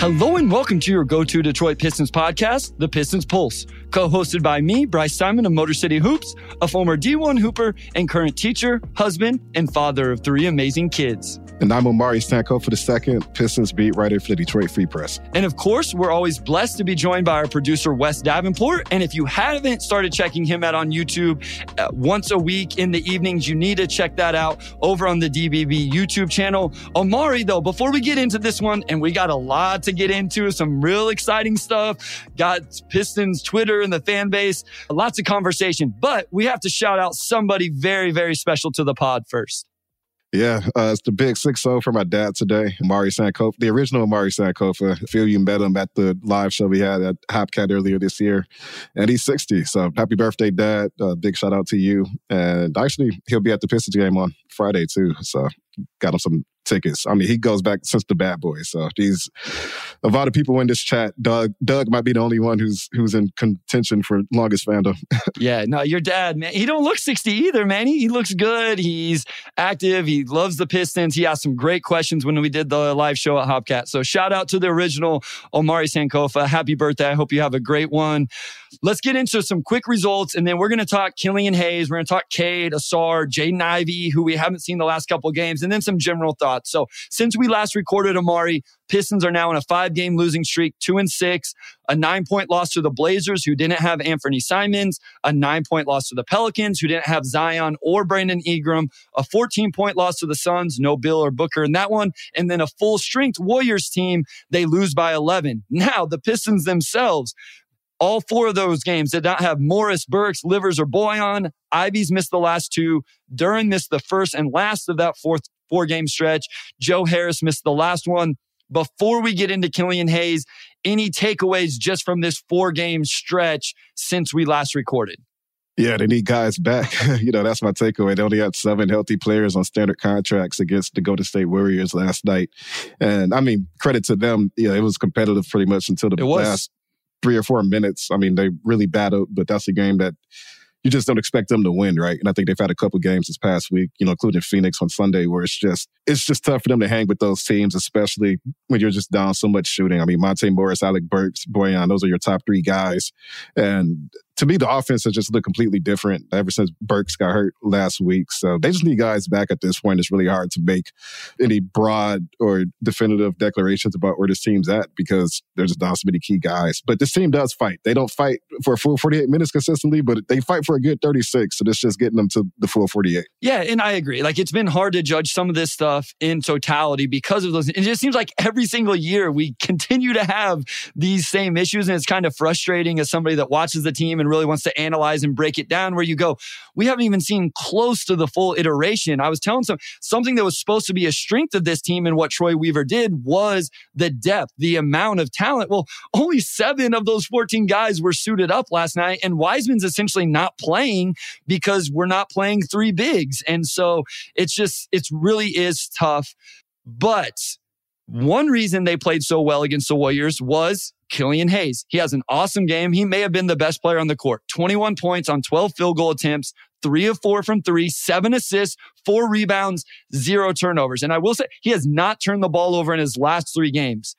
Hello and welcome to your go to Detroit Pistons podcast, The Pistons Pulse, co hosted by me, Bryce Simon of Motor City Hoops, a former D1 Hooper and current teacher, husband, and father of three amazing kids. And I'm Omari Sankofa the second Pistons beat writer for the Detroit Free Press. And of course, we're always blessed to be joined by our producer, Wes Davenport. And if you haven't started checking him out on YouTube uh, once a week in the evenings, you need to check that out over on the DBB YouTube channel. Omari, though, before we get into this one, and we got a lot to get into, some real exciting stuff, got Pistons Twitter and the fan base, lots of conversation. But we have to shout out somebody very, very special to the pod first. Yeah, uh, it's the big 6 0 for my dad today, Omari Sankofa, the original Omari Sankofa. I feel you met him at the live show we had at Hopcat earlier this year, and he's 60. So happy birthday, Dad. Uh, big shout out to you. And actually, he'll be at the Pistons game on Friday, too. So got him some tickets. I mean, he goes back since the Bad Boys. So he's of all the people in this chat, Doug Doug might be the only one who's who's in contention for longest fandom. yeah, no, your dad, man, he don't look 60 either, man. He, he looks good. He's active. He loves the Pistons. He asked some great questions when we did the live show at Hopcat. So shout out to the original Omari Sankofa. Happy birthday. I hope you have a great one. Let's get into some quick results, and then we're going to talk Killian Hayes. We're going to talk Cade, Ausar, Jaden Ivey, who we haven't seen the last couple games, and then some general thoughts. So since we last recorded Omari, Pistons are now in a five game losing streak, two and six, a nine point loss to the Blazers, who didn't have Anthony Simons, a nine point loss to the Pelicans, who didn't have Zion or Brandon Ingram, a 14 point loss to the Suns, no Beal or Booker in that one, and then a full strength Warriors team, they lose by 11. Now, the Pistons themselves, all four of those games did not have Morris, Burks, Livers, or Bojan. Ivey's missed the last two. Duren missed the first and last of that fourth four game stretch. Joe Harris missed the last one. Before we get into Killian Hayes, any takeaways just from this four game stretch since we last recorded? Yeah, they need guys back. you know, that's my takeaway. They only had seven healthy players on standard contracts against the Golden State Warriors last night. And I mean, credit to them. Yeah, it was competitive pretty much until the last three or four minutes. I mean, they really battled, but that's a game that you just don't expect them to win, right? And I think they've had a couple games this past week, you know, including Phoenix on Sunday, where it's just it's just tough for them to hang with those teams, especially when you're just down so much shooting. I mean, Monte Morris, Alec Burks, Bojan, those are your top three guys, and to me, the offense has just looked completely different ever since Burks got hurt last week. So they just need guys back at this point. It's really hard to make any broad or definitive declarations about where this team's at because there's not so many key guys. But this team does fight. They don't fight for a full 48 minutes consistently, but they fight for a good 36. So it's just getting them to the full 48. Yeah, and I agree. Like it's been hard to judge some of this stuff in totality because of those. It just seems like every single year we continue to have these same issues. And it's kind of frustrating as somebody that watches the team and really wants to analyze and break it down where you go, we haven't even seen close to the full iteration. I was telling some something that was supposed to be a strength of this team and what Troy Weaver did was the depth, the amount of talent. Well, only seven of those 14 guys were suited up last night, and Wiseman's essentially not playing because we're not playing three bigs. And so it's just, it really is tough. But one reason they played so well against the Warriors was Killian Hayes. He has an awesome game. He may have been the best player on the court. 21 points on 12 field goal attempts, three of four from three, seven assists, four rebounds, zero turnovers. And I will say he has not turned the ball over in his last three games.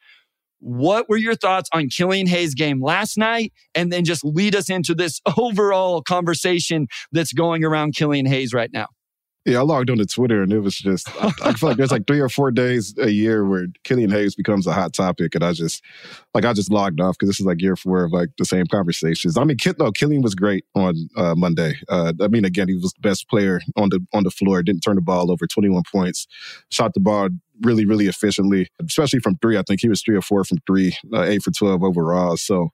What were your thoughts on Killian Hayes' game last night? And then just lead us into this overall conversation that's going around Killian Hayes right now. Yeah, I logged on to Twitter and it was just, I, I feel like there's like three or four days a year where Killian Hayes becomes a hot topic. And I just, like, I just logged off because this is like year four of like the same conversations. I mean, no, Killian was great on uh, Monday. Uh, I mean, again, he was the best player on the, on the floor, didn't turn the ball over 21 points, shot the ball really, really efficiently, especially from three. I think he was three or four from three, uh, eight for 12 overall. So,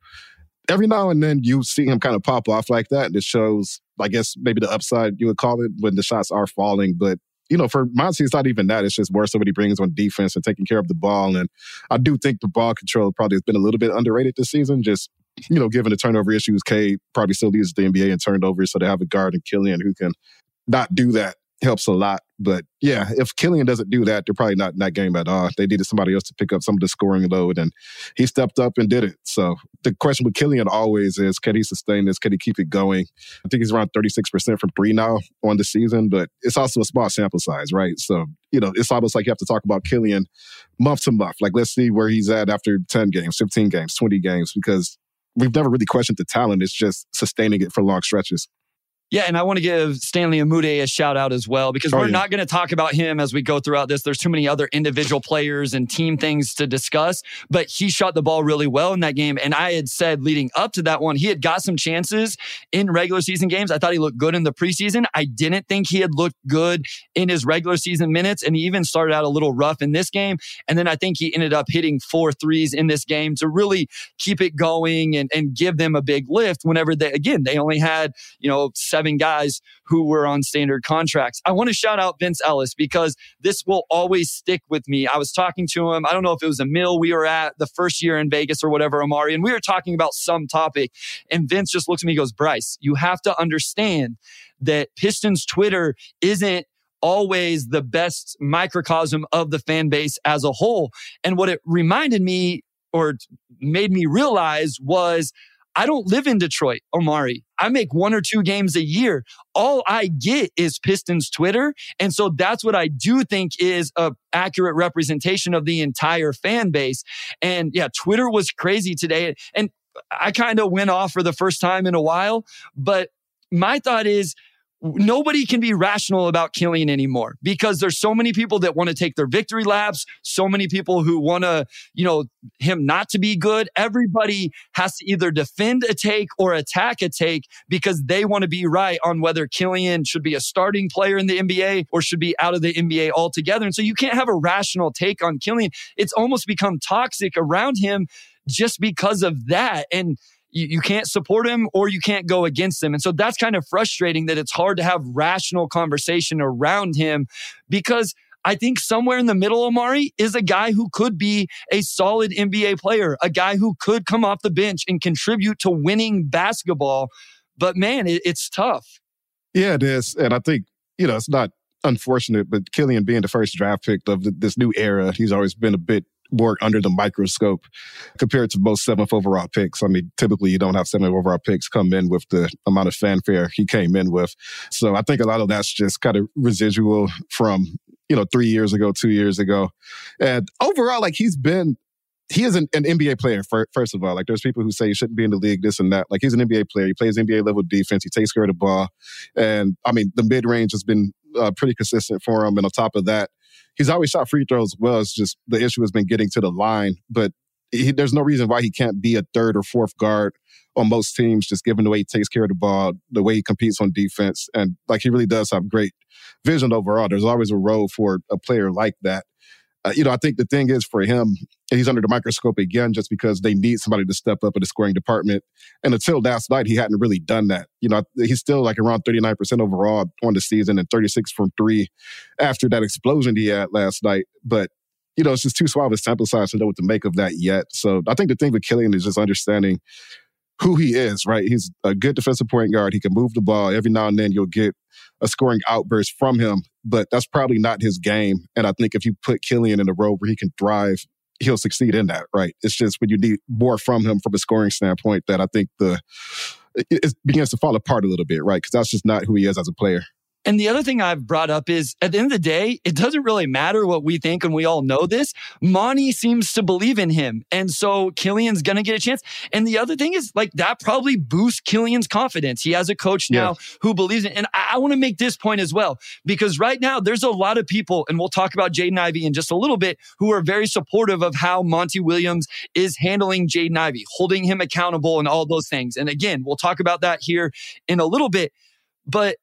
every now and then you see him kind of pop off like that. And it shows, I guess, maybe the upside you would call it when the shots are falling. But, you know, for Monty, it's not even that. It's just more so what he brings on defense and taking care of the ball. And I do think the ball control probably has been a little bit underrated this season. Just, you know, given the turnover issues, K probably still leads the NBA in turnovers. So they have a guard and Killian who can not do that helps a lot But yeah, if Killian doesn't do that, they're probably not in that game at all. They needed somebody else to pick up some of the scoring load, and he stepped up and did it. So the question with Killian always is, can he sustain this? Can he keep it going? I think he's around 36% from three now on the season, but it's also a small sample size, right? So, you know, it's almost like you have to talk about Killian month to month. Like, let's see where he's at after 10 games, 15 games, 20 games, because we've never really questioned the talent. It's just sustaining it for long stretches. Yeah, and I want to give Stanley Umude a shout out as well because oh, we're yeah. not going to talk about him as we go throughout this. There's too many other individual players and team things to discuss, but he shot the ball really well in that game. And I had said leading up to that one, he had got some chances in regular season games. I thought he looked good in the preseason. I didn't think he had looked good in his regular season minutes, and he even started out a little rough in this game. And then I think he ended up hitting four threes in this game to really keep it going and, and give them a big lift whenever they, again, they only had, you know, seven guys who were on standard contracts. I want to shout out Vince Ellis because this will always stick with me. I was talking to him. I don't know if it was a mill we were at the first year in Vegas or whatever, Omari, and we were talking about some topic. And Vince just looks at me and goes, Bryce, you have to understand that Pistons Twitter isn't always the best microcosm of the fan base as a whole. And what it reminded me or made me realize was I don't live in Detroit, Omari. I make one or two games a year. All I get is Pistons Twitter. And so that's what I do think is a accurate representation of the entire fan base. And yeah, Twitter was crazy today. And I kind of went off for the first time in a while, but my thought is nobody can be rational about Killian anymore because there's so many people that want to take their victory laps, so many people who want to, you know, him not to be good. Everybody has to either defend a take or attack a take because they want to be right on whether Killian should be a starting player in the NBA or should be out of the NBA altogether. And so you can't have a rational take on Killian. It's almost become toxic around him just because of that. And you, you can't support him or you can't go against him. And so that's kind of frustrating that it's hard to have rational conversation around him because I think somewhere in the middle, Omari is a guy who could be a solid NBA player, a guy who could come off the bench and contribute to winning basketball. But man, it, it's tough. Yeah, it is. And I think, you know, it's not unfortunate, but Killian being the first draft pick of this new era, he's always been a bit more under the microscope compared to most seventh overall picks. I mean, typically you don't have seventh overall picks come in with the amount of fanfare he came in with. So I think a lot of that's just kind of residual from, you know, three years ago, two years ago. And overall, like he's been he is an, an, NBA player, first of all. Like, there's people who say he shouldn't be in the league, this and that. Like, he's an NBA player. He plays NBA level defense. He takes care of the ball. And I mean, the mid range has been uh, pretty consistent for him. And on top of that, he's always shot free throws well. It's just the issue has been getting to the line. But he, there's no reason why he can't be a third or fourth guard on most teams, just given the way he takes care of the ball, the way he competes on defense. And like, he really does have great vision overall. There's always a role for a player like that uh, you know, I think the thing is for him, he's under the microscope again just because they need somebody to step up in the scoring department. And until last night, he hadn't really done that. You know, he's still like around 39% overall on the season and 36 from three after that explosion he had last night. But you know, it's just too small of a sample size to know what to make of that yet. So I think the thing with Killian is just understanding who he is, right? He's a good defensive point guard. He can move the ball. Every now and then you'll get a scoring outburst from him, but that's probably not his game. And I think if you put Killian in a role where he can thrive, he'll succeed in that, right? It's just when you need more from him from a scoring standpoint that I think the it begins to fall apart a little bit, right? Because that's just not who he is as a player. And the other thing I've brought up is at the end of the day, it doesn't really matter what we think, and we all know this. Monty seems to believe in him. And so Killian's going to get a chance. And the other thing is, like, that probably boosts Killian's confidence. He has a coach now who believes in. And I, I want to make this point as well, because right now there's a lot of people, and we'll talk about Jaden Ivey in just a little bit, who are very supportive of how Monty Williams is handling Jaden Ivey, holding him accountable, and all those things. And again, we'll talk about that here in a little bit. But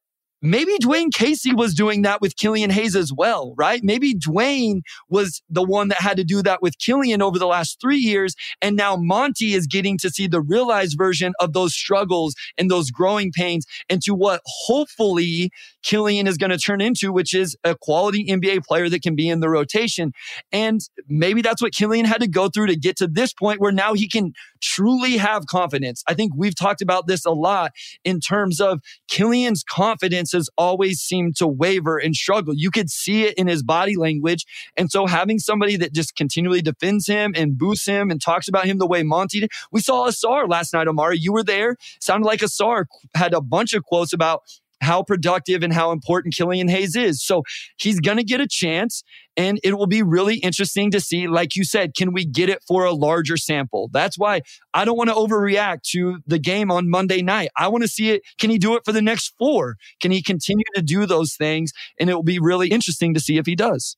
Maybe Dwane Casey was doing that with Killian Hayes as well, right? Maybe Dwane was the one that had to do that with Killian over the last three years. And now Monty is getting to see the realized version of those struggles and those growing pains into what hopefully Killian is going to turn into, which is a quality NBA player that can be in the rotation. And maybe that's what Killian had to go through to get to this point where now he can truly have confidence. I think we've talked about this a lot in terms of Killian's confidence has always seemed to waver and struggle. You could see it in his body language. And so having somebody that just continually defends him and boosts him and talks about him the way Monty did. We saw Ausar last night, Omari. You were there. Sounded like Ausar had a bunch of quotes about how productive and how important Killian Hayes is. So he's going to get a chance. And it will be really interesting to see, like you said, can we get it for a larger sample? That's why I don't want to overreact to the game on Monday night. I want to see it. Can he do it for the next four? Can he continue to do those things? And it will be really interesting to see if he does.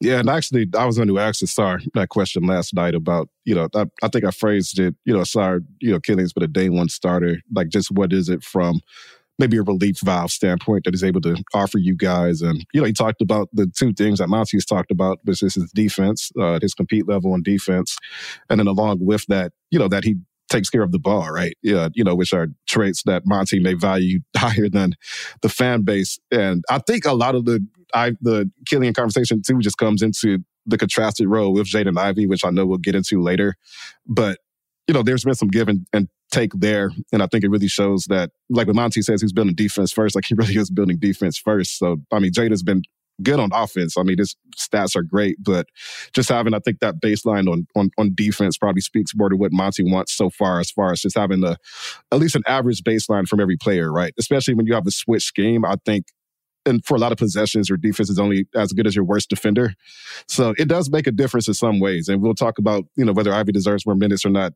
Yeah, and actually, I was going to ask Sorry, that question last night about, you know, I, I think I phrased it, you know, sorry you know, Killian's been a day one starter. Like, just what is it from maybe a relief valve standpoint that he's able to offer you guys? And, you know, he talked about the two things that Monty's talked about, which is his defense, uh, his compete level on defense. And then along with that, you know, that he takes care of the ball, right? Yeah, you know, which are traits that Monty may value higher than the fan base. And I think a lot of the I the Killian conversation too just comes into the contrasted role with Jaden Ivey, which I know we'll get into later. But you know, there's been some give and, and take there, and I think it really shows that, like when Monty says, he's building defense first. Like he really is building defense first. So I mean, Jaden's been good on offense. I mean, his stats are great, but just having, I think that baseline on, on, on defense probably speaks more to what Monty wants so far, as far as just having the, at least an average baseline from every player, right? Especially when you have a switch scheme. I think and for a lot of possessions, your defense is only as good as your worst defender. So it does make a difference in some ways. And we'll talk about, you know, whether Ivey deserves more minutes or not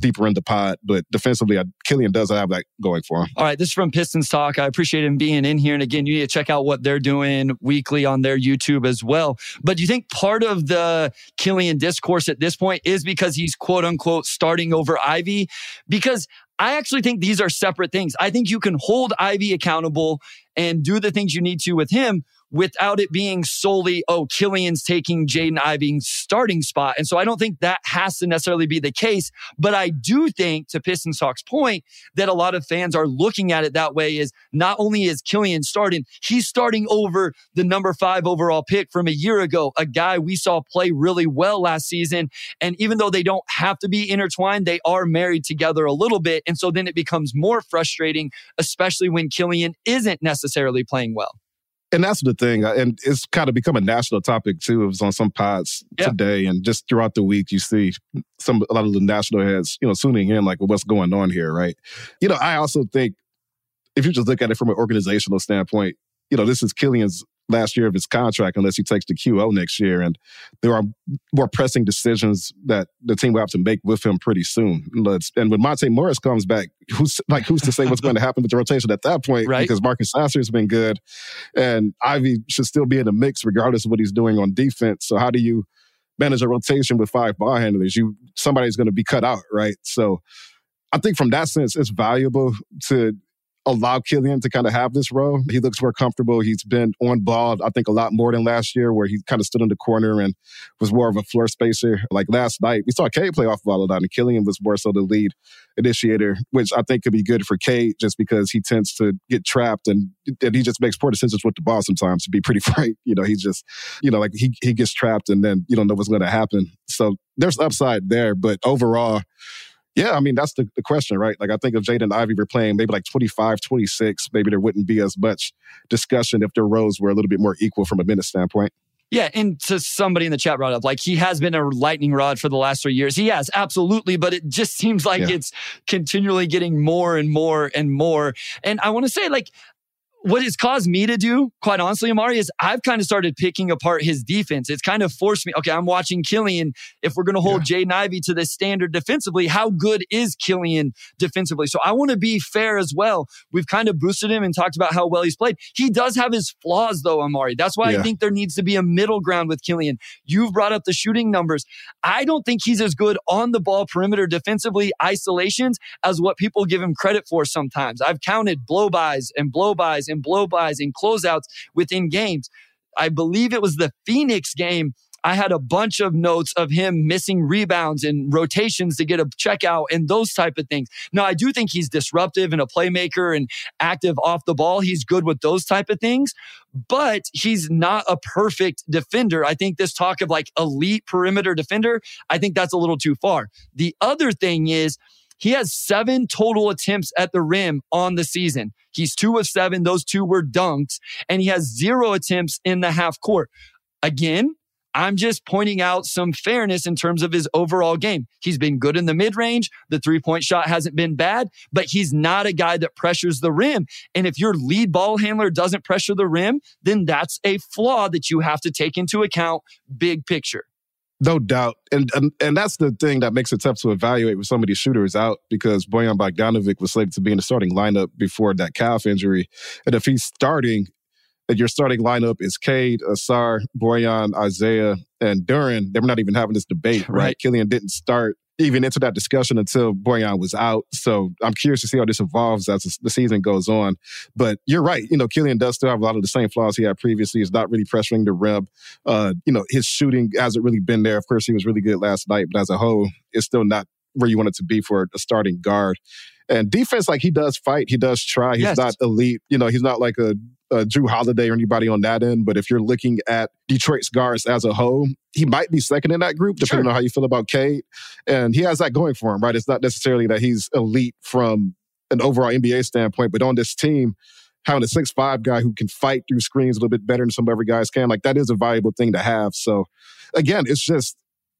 deeper in the pod. But defensively, Killian does have that going for him. All right, this is from Pistons Talk. I appreciate him being in here. And again, you need to check out what they're doing weekly on their YouTube as well. But do you think part of the Killian discourse at this point is because he's quote unquote starting over Ivey? Because I actually think these are separate things. I think you can hold Ivey accountable and do the things you need to with him without it being solely, oh, Killian's taking Jaden Ivey's starting spot. And so I don't think that has to necessarily be the case. But I do think, to Pistons Talk's point, that a lot of fans are looking at it that way is not only is Killian starting, he's starting over the number five overall pick from a year ago, a guy we saw play really well last season. And even though they don't have to be intertwined, they are married together a little bit. And so then it becomes more frustrating, especially when Killian isn't necessarily playing well and that's the thing, uh, and it's kind of become a national topic too. It was on some pods yeah. today, and just throughout the week, you see some a lot of the national heads, you know, tuning in like, well, what's going on here, right? You know, I also think if you just look at it from an organizational standpoint, you know, this is Killian's last year of his contract unless he takes the QO next year. And there are more pressing decisions that the team will have to make with him pretty soon. And when Monte Morris comes back, who's like who's to say what's going to happen with the rotation at that point? Right. Because Marcus Sasser has been good, and Ivey should still be in the mix regardless of what he's doing on defense. So how do you manage a rotation with five ball handlers? You somebody's going to be cut out, right? So. I think from that sense, it's valuable to allow Killian to kind of have this role. He looks more comfortable. He's been on ball, I think, a lot more than last year, where he kind of stood in the corner and was more of a floor spacer. Like last night, we saw Cade play off ball a lot, and Killian was more so the lead initiator, which I think could be good for Cade just because he tends to get trapped and, and he just makes poor decisions with the ball sometimes, to be pretty frank. You know, he just, you know, like he, he gets trapped and then you don't know what's going to happen. So there's upside there, but overall, yeah, I mean, that's the, the question, right? Like, I think if Jaden Ivey were playing maybe like 25, 26, maybe there wouldn't be as much discussion if their roles were a little bit more equal from a minute standpoint. Yeah, and to somebody in the chat brought up, like he has been a lightning rod for the last three years. He has, absolutely, but it just seems like yeah. it's continually getting more and more and more. And I want to say, like, what it's caused me to do, quite honestly, Omari, is I've kind of started picking apart his defense. It's kind of forced me, okay, I'm watching Killian. If we're going to hold yeah. Jaden Ivey to this standard defensively, how good is Killian defensively? So I want to be fair as well. We've kind of boosted him and talked about how well he's played. He does have his flaws, though, Omari. That's why yeah. I think there needs to be a middle ground with Killian. You've brought up the shooting numbers. I don't think he's as good on the ball perimeter defensively, isolations, as what people give him credit for sometimes. I've counted blow bys and blow bys and blow bys and closeouts within games. I believe it was the Phoenix game. I had a bunch of notes of him missing rebounds and rotations to get a checkout and those type of things. Now, I do think he's disruptive and a playmaker and active off the ball. He's good with those type of things, but he's not a perfect defender. I think this talk of like elite perimeter defender, I think that's a little too far. The other thing is, he has seven total attempts at the rim on the season. He's two of seven. Those two were dunks, and he has zero attempts in the half court. Again, I'm just pointing out some fairness in terms of his overall game. He's been good in the mid range. The three point shot hasn't been bad, but he's not a guy that pressures the rim. And if your lead ball handler doesn't pressure the rim, then that's a flaw that you have to take into account big picture. No doubt. And, and and that's the thing that makes it tough to evaluate with some of these shooters out because Bojan Bogdanovic was slated to be in the starting lineup before that calf injury. And if he's starting, and your starting lineup is Cade, Ausar, Bojan, Isaiah, and Duren, they're not even having this debate, right? right? Killian didn't start even into that discussion until Bojan was out. So I'm curious to see how this evolves as the season goes on. But you're right. You know, Killian does still have a lot of the same flaws he had previously. He's not really pressuring the rim. Uh, you know, his shooting hasn't really been there. Of course, he was really good last night, but as a whole, it's still not where you want it to be for a starting guard. And defense, like he does fight, he does try. He's yes. not elite. You know, he's not like a uh, Jrue Holiday or anybody on that end. But if you're looking at Detroit's guards as a whole, he might be second in that group, depending sure. on how you feel about Cade. And he has that going for him, right? It's not necessarily that he's elite from an overall NBA standpoint, but on this team, having a six five guy who can fight through screens a little bit better than some other guys can, like that is a valuable thing to have. So again, it's just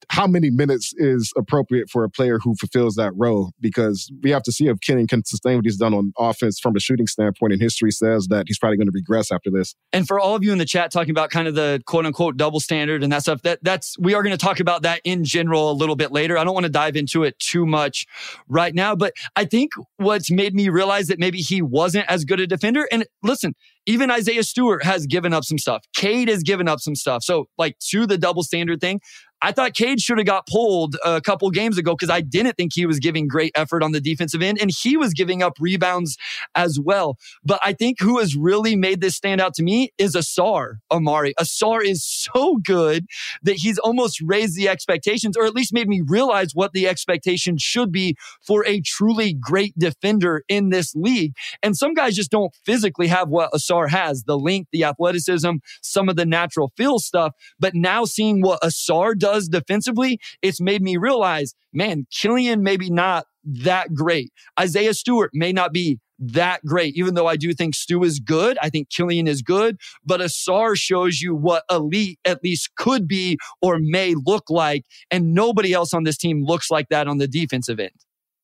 how many minutes is appropriate for a player who fulfills that role? Because we have to see if Kenny can sustain what he's done on offense from a shooting standpoint. And history says that he's probably going to regress after this. And for all of you in the chat talking about kind of the quote unquote double standard and that stuff, that that's we are going to talk about that in general a little bit later. I don't want to dive into it too much right now, but I think what's made me realize that maybe he wasn't as good a defender. And listen, even Isaiah Stewart has given up some stuff. Cade has given up some stuff. So, like, to the double standard thing, I thought Cade should have got pulled a couple games ago because I didn't think he was giving great effort on the defensive end and he was giving up rebounds as well. But I think who has really made this stand out to me is Ausar Omari. Ausar is so good that he's almost raised the expectations or at least made me realize what the expectation should be for a truly great defender in this league. And some guys just don't physically have what Ausar has the length, the athleticism, some of the natural feel stuff. But now seeing what Ausar does does defensively, it's made me realize, man, Killian maybe not that great. Isaiah Stewart may not be that great, even though I do think Stu is good. I think Killian is good, but Ausar shows you what elite at least could be or may look like. And nobody else on this team looks like that on the defensive end.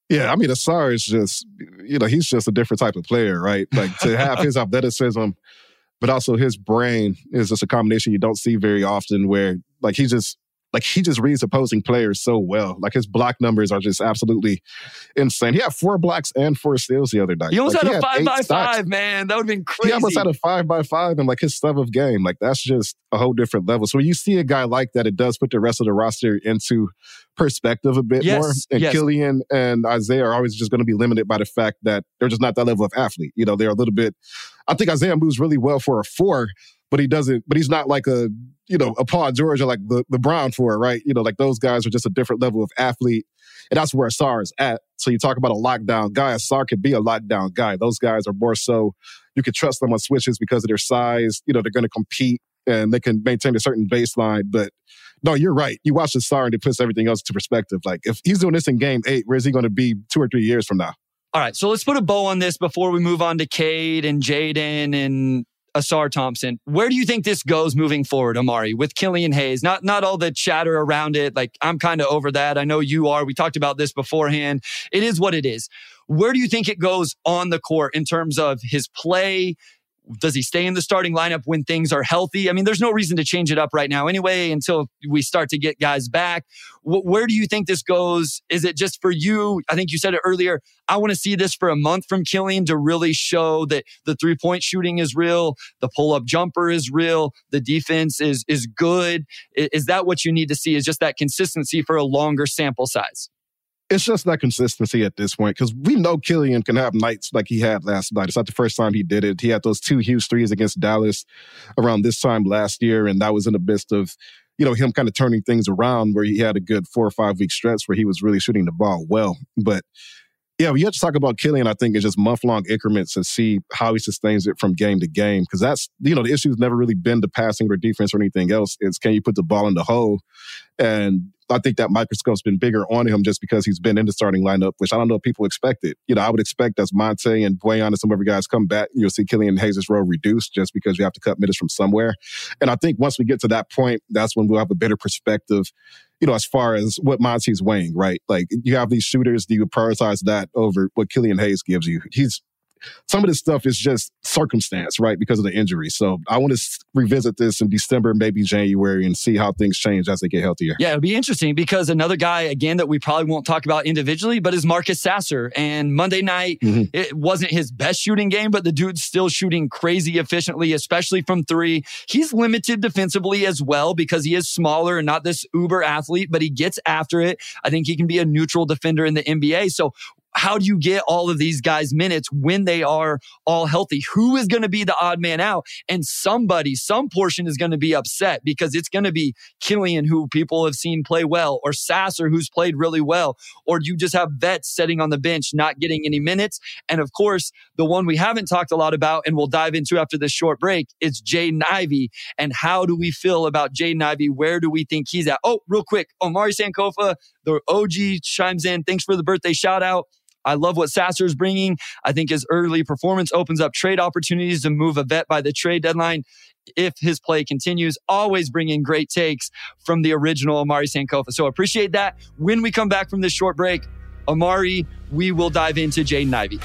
Yeah, I mean, Ausar is just, you know, he's just a different type of player, right? Like to have his athleticism, but also his brain is just a combination you don't see very often where like he just like he just reads opposing players so well. Like his block numbers are just absolutely insane. He had four blocks and four steals the other night. He almost like, had a five by stocks. five, man. That would have been crazy. He almost had a five by five and like his stuff of game. Like that's just a whole different level. So when you see a guy like that, it does put the rest of the roster into perspective a bit yes, more. And yes. Killian and Isaiah are always just going to be limited by the fact that they're just not that level of athlete. You know, they're a little bit. I think Isaiah moves really well for a four, but he doesn't. But he's not like a you know a Paul George or like the the Brown for it, right? You know, like those guys are just a different level of athlete, and that's where Ausar is at. So you talk about a lockdown guy. Ausar could be a lockdown guy. Those guys are more so you could trust them on switches because of their size. You know, they're going to compete and they can maintain a certain baseline. But no, you're right. You watch Ausar and it puts everything else into perspective. Like if he's doing this in game eight, where is he going to be two or three years from now? All right, so let's put a bow on this before we move on to Cade and Jaden and Ausar Thompson. Where do you think this goes moving forward, Omari, with Killian Hayes? Not not all the chatter around it. Like I'm kind of over that. I know you are. We talked about this beforehand. It is what it is. Where do you think it goes on the court in terms of his play, does he stay in the starting lineup when things are healthy? I mean, there's no reason to change it up right now anyway until we start to get guys back. W- where do you think this goes? Is it just for you? I think you said it earlier. I want to see this for a month from Killian to really show that the three point shooting is real, the pull up jumper is real, the defense is is good. Is that what you need to see? Is just that consistency for a longer sample size? It's just that consistency at this point because we know Killian can have nights like he had last night. It's not the first time he did it. He had those two huge threes against Dallas around this time last year, and that was in the midst of you know, him kind of turning things around where he had a good four or five week stretch where he was really shooting the ball well. But yeah, we have to talk about Killian, I think, in just month long increments and see how he sustains it from game to game. Because that's, you know, the issue's never really been the passing or defense or anything else. It's can you put the ball in the hole? And I think that microscope's been bigger on him just because he's been in the starting lineup, which I don't know if people expected. You know, I would expect as Monte and Bojan and some other guys come back, you'll see Killian Hayes' role reduced just because you have to cut minutes from somewhere. And I think once we get to that point, that's when we'll have a better perspective, you know, as far as what Monte's weighing, right? Like you have these shooters, do you prioritize that over what Killian Hayes gives you? He's some of this stuff is just circumstance, right? Because of the injury. So I want to revisit this in December, maybe January, and see how things change as they get healthier. Yeah, it'll be interesting because another guy, again, that we probably won't talk about individually, but is Marcus Sasser. And Monday night, mm-hmm. it wasn't his best shooting game, but the dude's still shooting crazy efficiently, especially from three. He's limited defensively as well because he is smaller and not this uber athlete, but he gets after it. I think he can be a neutral defender in the NBA. So how do you get all of these guys minutes when they are all healthy? Who is going to be the odd man out? And somebody, some portion is going to be upset because it's going to be Killian, who people have seen play well, or Sasser, who's played really well, or you just have vets sitting on the bench not getting any minutes. And of course, the one we haven't talked a lot about and we'll dive into after this short break is Jaden Ivey. And how do we feel about Jaden Ivey? Where do we think he's at? Oh, real quick, Omari Sankofa, the OG chimes in. Thanks for the birthday shout out. I love what Sasser is bringing. I think his early performance opens up trade opportunities to move a vet by the trade deadline if his play continues. Always bringing great takes from the original Omari Sankofa. So appreciate that. When we come back from this short break, Omari, we will dive into Jaden Ivey.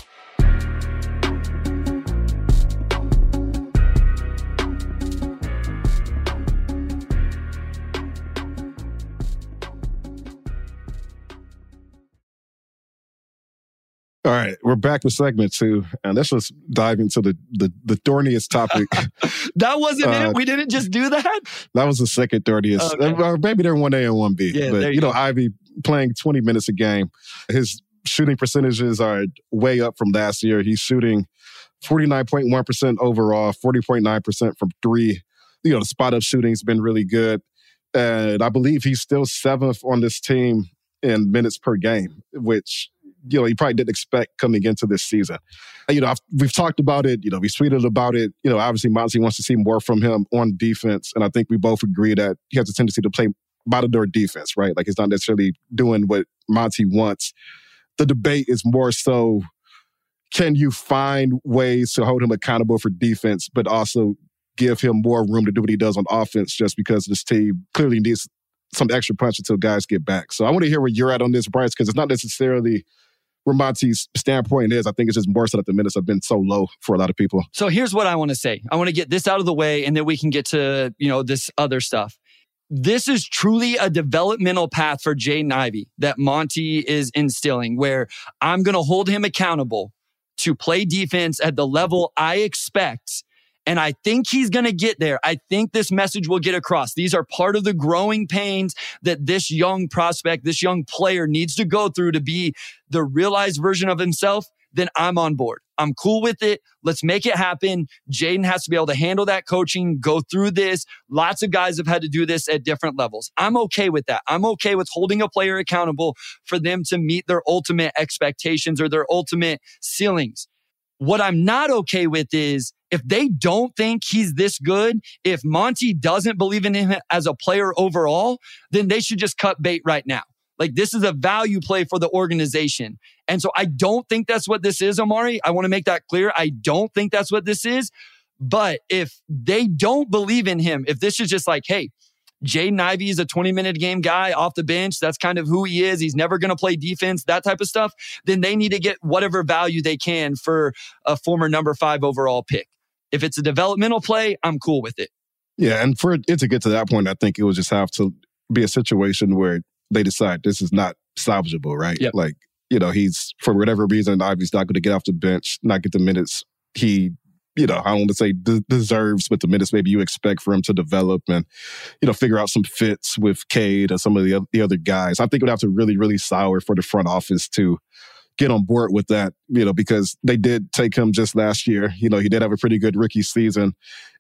All right, we're back with segment two, and let's just dive into the the, the thorniest topic. that wasn't uh, it. We didn't just do that. That was the second thorniest. Okay. Uh, maybe they're one A and one B. Yeah, but you, you know, Ivey playing twenty minutes a game. His shooting percentages are way up from last year. He's shooting forty nine point one percent overall, forty point nine percent from three. You know, the spot up shooting's been really good, and I believe he's still seventh on this team in minutes per game, which you know, you probably didn't expect coming into this season. You know, I've, we've talked about it. You know, we tweeted about it. You know, obviously Monty wants to see more from him on defense, and I think we both agree that he has a tendency to play door defense, right? Like he's not necessarily doing what Monty wants. The debate is more so can you find ways to hold him accountable for defense, but also give him more room to do what he does on offense just because this team clearly needs some extra punch until guys get back. So I want to hear where you're at on this, Bryce, because it's not necessarily where Monty's standpoint is. I think it's just more so that the minutes have been so low for a lot of people. So here's what I want to say. I want to get this out of the way and then we can get to, you know, this other stuff. This is truly a developmental path for Jaden Ivey that Monty is instilling, where I'm going to hold him accountable to play defense at the level I expect and I think he's going to get there. I think this message will get across. These are part of the growing pains that this young prospect, this young player needs to go through to be the realized version of himself. Then I'm on board. I'm cool with it. Let's make it happen. Jaden has to be able to handle that coaching, go through this. Lots of guys have had to do this at different levels. I'm okay with that. I'm okay with holding a player accountable for them to meet their ultimate expectations or their ultimate ceilings. What I'm not okay with is if they don't think he's this good, if Monty doesn't believe in him as a player overall, then they should just cut bait right now. Like this is a value play for the organization. And so I don't think that's what this is, Omari. I want to make that clear. I don't think that's what this is. But if they don't believe in him, if this is just like, hey, Jaden Ivey is a 20 minute game guy off the bench. That's kind of who he is. He's never going to play defense, that type of stuff. Then they need to get whatever value they can for a former number five overall pick. If it's a developmental play, I'm cool with it. Yeah. And for it to get to that point, I think it will just have to be a situation where they decide this is not salvageable, right? Yep. Like, you know, he's for whatever reason, Ivey's not going to get off the bench, not get the minutes he you know, I don't want to say de- deserves, but the minutes maybe you expect for him to develop and, you know, figure out some fits with Cade and some of the, the other guys. I think it would have to really, really sour for the front office to get on board with that, you know, because they did take him just last year. You know, he did have a pretty good rookie season.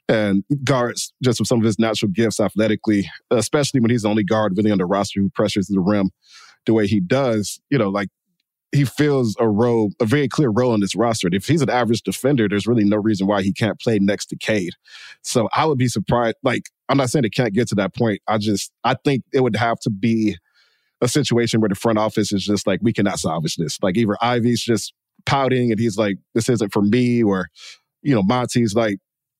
and guards just with some of his natural gifts athletically, especially when he's the only guard really on the roster who pressures the rim the way he does. You know, like he fills a role, a very clear role in this roster. If he's an average defender, there's really no reason why he can't play next to Cade. So I would be surprised. Like, I'm not saying it can't get to that point. I just, I think it would have to be a situation where the front office is just like, we cannot salvage this. Like, either Ivey's just pouting and he's like, this isn't for me, or, you know, Monty's like,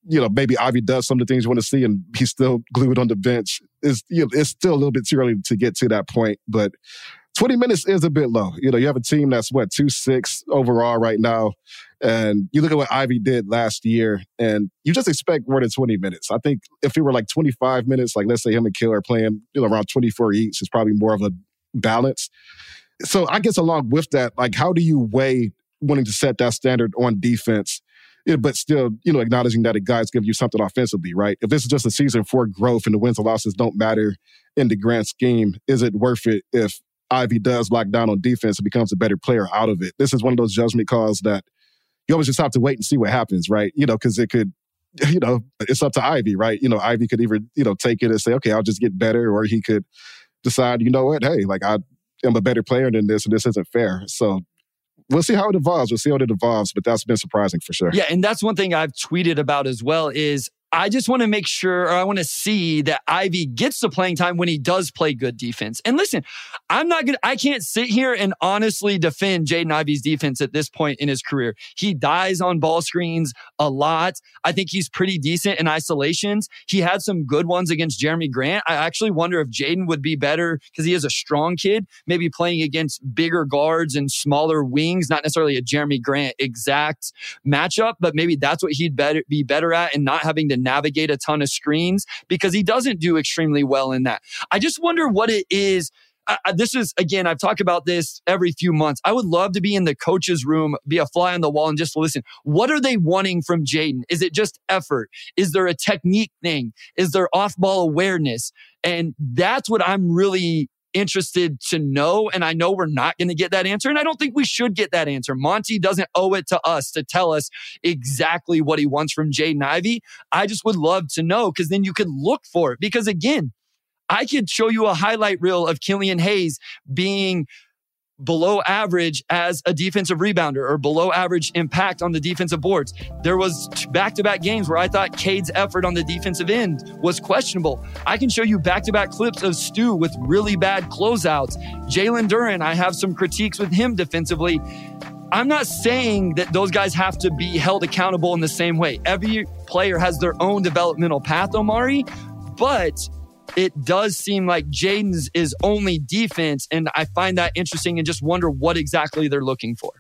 you know, maybe Ivey does some of the things you want to see and he's still glued on the bench. It's, you know, it's still a little bit too early to get to that point. But 20 minutes is a bit low. You know, you have a team that's what, 2 6 overall right now. And you look at what Ivey did last year, and you just expect more than 20 minutes. I think if it were like 25 minutes, like let's say him and Kill are playing you know, around 24 each, it's probably more of a balance. So I guess along with that, like how do you weigh wanting to set that standard on defense, but still, you know, acknowledging that a guy's give you something offensively, right? If this is just a season for growth and the wins and losses don't matter in the grand scheme, is it worth it if Ivey does lock down on defense and becomes a better player out of it. This is one of those judgment calls that you always just have to wait and see what happens, right? You know, because it could, you know, it's up to Ivey, right? You know, Ivey could either, you know, take it and say, okay, I'll just get better, or he could decide, you know what, hey, like I am a better player than this and this isn't fair. So we'll see how it evolves. We'll see how it evolves, but that's been surprising for sure. Yeah, and that's one thing I've tweeted about as well is I just want to make sure, or I want to see that Ivey gets the playing time when he does play good defense. And listen, I'm not gonna, I can't sit here and honestly defend Jaden Ivey's defense at this point in his career. He dies on ball screens a lot. I think he's pretty decent in isolations. He had some good ones against Jerami Grant. I actually wonder if Jaden would be better because he is a strong kid, maybe playing against bigger guards and smaller wings, not necessarily a Jerami Grant exact matchup, but maybe that's what he'd better be better at and not having to navigate a ton of screens because he doesn't do extremely well in that. I just wonder what it is. I, this is again, I've talked about this every few months. I would love to be in the coach's room, be a fly on the wall, and just listen. What are they wanting from Jaden? Is it just effort? Is there a technique thing? Is there off ball awareness? And that's what I'm really interested to know. And I know we're not going to get that answer. And I don't think we should get that answer. Monty doesn't owe it to us to tell us exactly what he wants from Jaden Ivey. I just would love to know because then you could look for it. Because again, I could show you a highlight reel of Killian Hayes being below average as a defensive rebounder or below average impact on the defensive boards. There was back-to-back games where I thought Cade's effort on the defensive end was questionable. I can show you back-to-back clips of Stu with really bad closeouts. Jalen Duren, I have some critiques with him defensively. I'm not saying that those guys have to be held accountable in the same way. Every player has their own developmental path, Omari, but it does seem like Jaden's is only defense. And I find that interesting and just wonder what exactly they're looking for.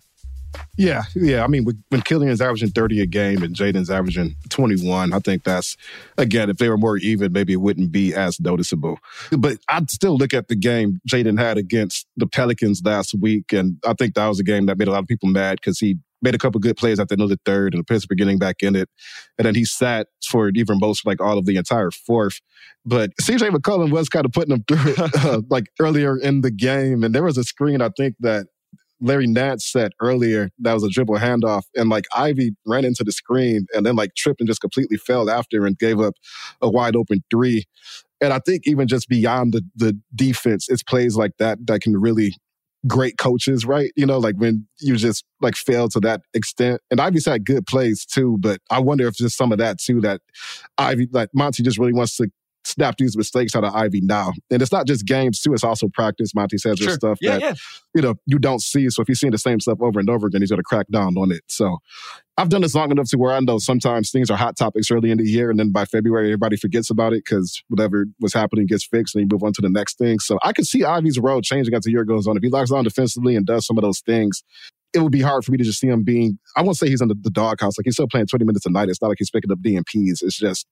Yeah, yeah. I mean, when Killian's averaging 30 a game and Jaden's averaging 21, I think that's, again, if they were more even, maybe it wouldn't be as noticeable. But I'd still look at the game Jaden had against the Pelicans last week. And I think that was a game that made a lot of people mad because he made a couple good plays at the end of the third and the Pittsburgh getting back in it. And then he sat for even most like all of the entire fourth. But CJ McCollum was kind of putting him through it uh, like earlier in the game. And there was a screen, I think, that Larry Nance said earlier that was a dribble handoff. And like Ivey ran into the screen and then like tripped and just completely fell after and gave up a wide open three. And I think even just beyond the the defense, it's plays like that that can really great coaches, right? You know, like when you just like fail to that extent. And Ivey's had good plays too, but I wonder if just some of that too, that Ivey, like Monty just really wants to snap these mistakes out of Ivey now. And it's not just games too, it's also practice. Monty says sure. there's stuff yeah, that, yeah. you know, you don't see. So if he's seeing the same stuff over and over again, he's going to crack down on it. So I've done this long enough to where I know sometimes things are hot topics early in the year. And then by February, everybody forgets about it because whatever was happening gets fixed and you move on to the next thing. So I could see Ivey's role changing as the year goes on. If he locks on defensively and does some of those things, it would be hard for me to just see him being, I won't say he's in the, the doghouse. Like he's still playing 20 minutes a night. It's not like he's picking up DNPs. It's just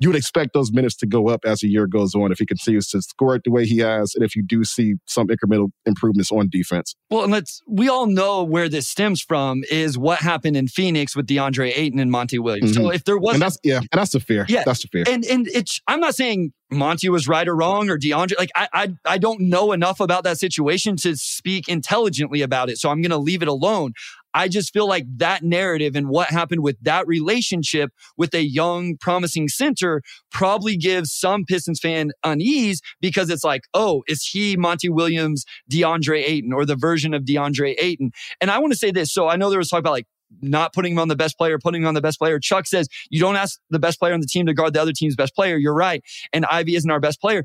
you would expect those minutes to go up as the year goes on if he continues to score it the way he has, and if you do see some incremental improvements on defense. Well, and let's we all know where this stems from is what happened in Phoenix with DeAndre Ayton and Monty Williams. Mm-hmm. So if there was, and that's yeah, and that's the fear. Yeah, that's the fear. And and it's I'm not saying Monty was right or wrong or DeAndre. Like I, I, I don't know enough about that situation to speak intelligently about it. So I'm going to leave it alone. I just feel like that narrative and what happened with that relationship with a young, promising center probably gives some Pistons fan unease because it's like, oh, is he Monty Williams, DeAndre Ayton, or the version of DeAndre Ayton? And I want to say this. So I know there was talk about like not putting him on the best player, putting him on the best player. Chuck says you don't ask the best player on the team to guard the other team's best player. You're right. And Ivey isn't our best player.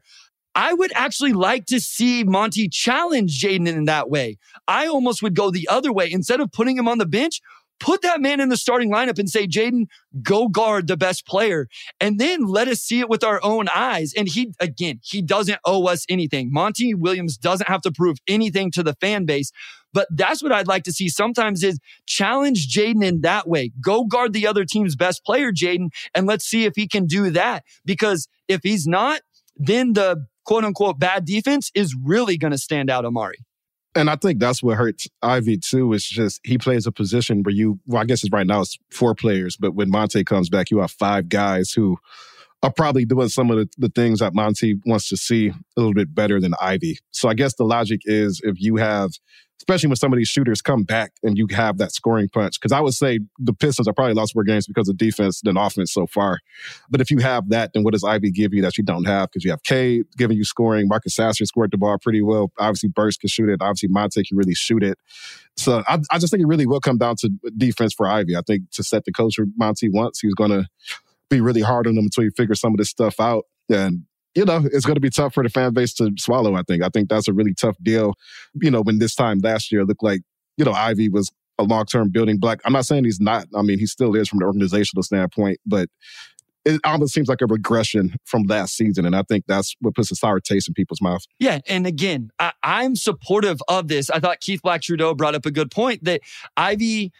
I would actually like to see Monty challenge Jaden in that way. I almost would go the other way. Instead of putting him on the bench, put that man in the starting lineup and say, Jaden, go guard the best player. And then let us see it with our own eyes. And he, again, he doesn't owe us anything. Monty Williams doesn't have to prove anything to the fan base. But that's what I'd like to see sometimes is challenge Jaden in that way. Go guard the other team's best player, Jaden, and let's see if he can do that. Because if he's not, then the quote unquote bad defense is really going to stand out Omari. And I think that's what hurts Ivey too. Is just he plays a position where you, well, I guess it's right now it's four players, but when Monte comes back, you have five guys who are probably doing some of the, the things that Monty wants to see a little bit better than Ivey. So I guess the logic is if you have especially when some of these shooters come back and you have that scoring punch. Because I would say the Pistons are probably lost more games because of defense than offense so far. But if you have that, then what does Ivey give you that you don't have? Because you have Cade giving you scoring. Marcus Sasser scored the ball pretty well. Obviously, Burks can shoot it. Obviously, Monte can really shoot it. So I, I just think it really will come down to defense for Ivey. I think to set the culture Monty wants, he's going to be really hard on them until he figures some of this stuff out. And you know, it's going to be tough for the fan base to swallow. I think. I think that's a really tough deal. You know, when this time last year looked like you know Ivey was a long term building block. I'm not saying he's not. I mean, he still is from the organizational standpoint, but it almost seems like a regression from last season. And I think that's what puts a sour taste in people's mouth. Yeah. And again, I, am supportive of this. I thought Keith Black Trudeau brought up a good point that Ivey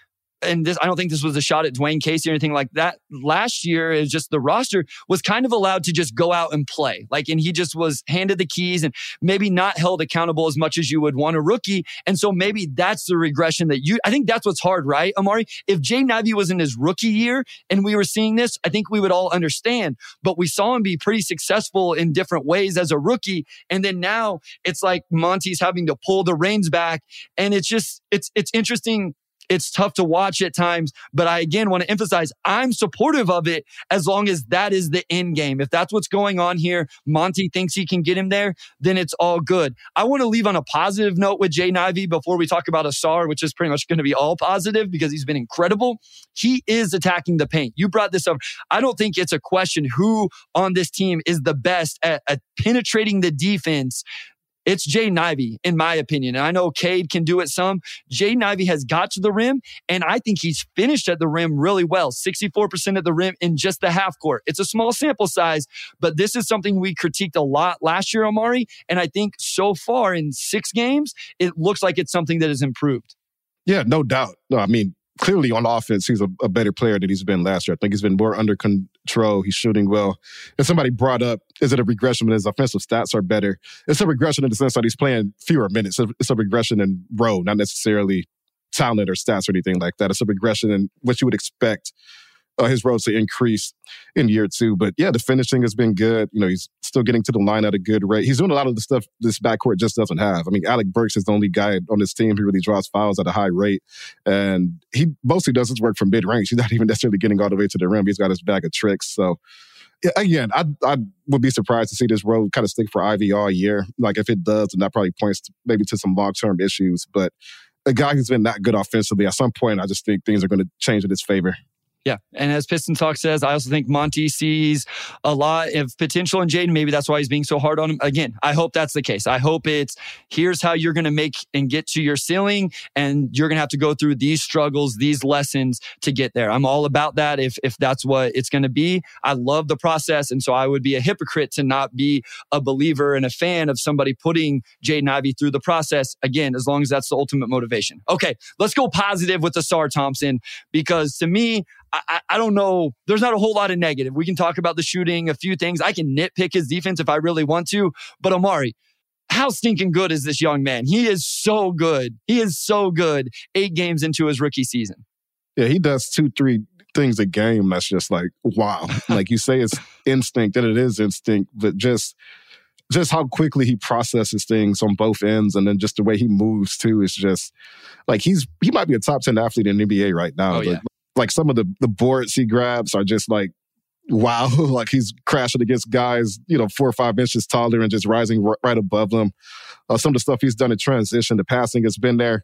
and this I don't think this was a shot at Dwayne Casey or anything like that. Last year is just the roster was kind of allowed to just go out and play. Like and he just was handed the keys and maybe not held accountable as much as you would want a rookie. And so maybe that's the regression that you I think that's what's hard, right? Omari, if Jay Ivey was in his rookie year and we were seeing this, I think we would all understand. But we saw him be pretty successful in different ways as a rookie. And then now it's like Monty's having to pull the reins back. And it's just it's it's interesting it's tough to watch at times, but I again want to emphasize I'm supportive of it as long as that is the end game. If that's what's going on here, Monty thinks he can get him there, then it's all good. I want to leave on a positive note with Jay Ivey before we talk about Ausar, which is pretty much going to be all positive because he's been incredible. He is attacking the paint. You brought this up. I don't think it's a question who on this team is the best at, at penetrating the defense it's Jaden Ivey, in my opinion. And I know Cade can do it some. Jaden Ivey has got to the rim, and I think he's finished at the rim really well 64% at the rim in just the half court. It's a small sample size, but this is something we critiqued a lot last year, Omari. And I think so far in six games, it looks like it's something that has improved. Yeah, no doubt. No, I mean, clearly on offense, he's a, a, better player than he's been last year. I think he's been more under control. He's shooting well. And somebody brought up, is it a regression when his offensive stats are better? It's a regression in the sense that he's playing fewer minutes. It's a regression in row, not necessarily talent or stats or anything like that. It's a regression in what you would expect uh, his roles to increase in year two. But yeah, the finishing has been good. You know, he's still getting to the line at a good rate. He's doing a lot of the stuff this backcourt just doesn't have. I mean, Alec Burks is the only guy on this team who really draws fouls at a high rate. And he mostly does his work from mid range. He's not even necessarily getting all the way to the rim. He's got his bag of tricks. So, again, I I would be surprised to see this road kind of stick for Ivey all year. Like if it does, then that probably points to, maybe to some long term issues. But a guy who's been that good offensively, at some point, I just think things are going to change in his favor. Yeah. And as Piston Talk says, I also think Monty sees a lot of potential in Jaden. Maybe that's why he's being so hard on him. Again, I hope that's the case. I hope it's here's how you're going to make and get to your ceiling. And you're going to have to go through these struggles, these lessons to get there. I'm all about that if, if that's what it's going to be. I love the process. And so I would be a hypocrite to not be a believer and a fan of somebody putting Jaden Ivey through the process. Again, as long as that's the ultimate motivation. Okay. Let's go positive with Ausar Thompson because to me, I, I, don't know. There's not a whole lot of negative. We can talk about the shooting, a few things. I can nitpick his defense if I really want to. But Omari, how stinking good is this young man? He is so good. He is so good eight games into his rookie season. Yeah, he does two, three things a game that's just like, wow. like you say, it's instinct, and it is instinct, but just just how quickly he processes things on both ends and then just the way he moves too is just like he's he might be a top 10 athlete in the NBA right now. Oh, yeah. Like some of the the boards he grabs are just like wow, like he's crashing against guys, you know, four or five inches taller and just rising r- right above them. Uh, some of the stuff he's done in transition, the passing has been there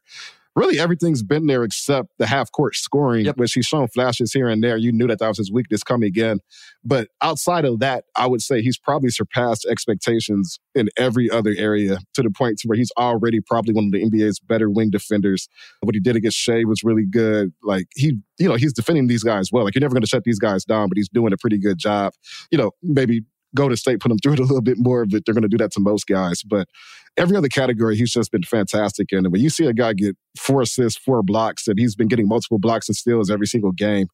really everything's been there except the half court scoring, yep. which he's shown flashes here and there. You knew that that was his weakness coming again. But outside of that, I would say he's probably surpassed expectations in every other area to the point to where he's already probably one of the NBA's better wing defenders. What he did against Shai was really good. Like he, you know, he's defending these guys well. Like you're never going to shut these guys down, but he's doing a pretty good job. You know, maybe Golden State put him through it a little bit more, but they're going to do that to most guys. But every other category, he's just been fantastic. And when you see a guy get four assists, four blocks, and he's been getting multiple blocks and steals every single game,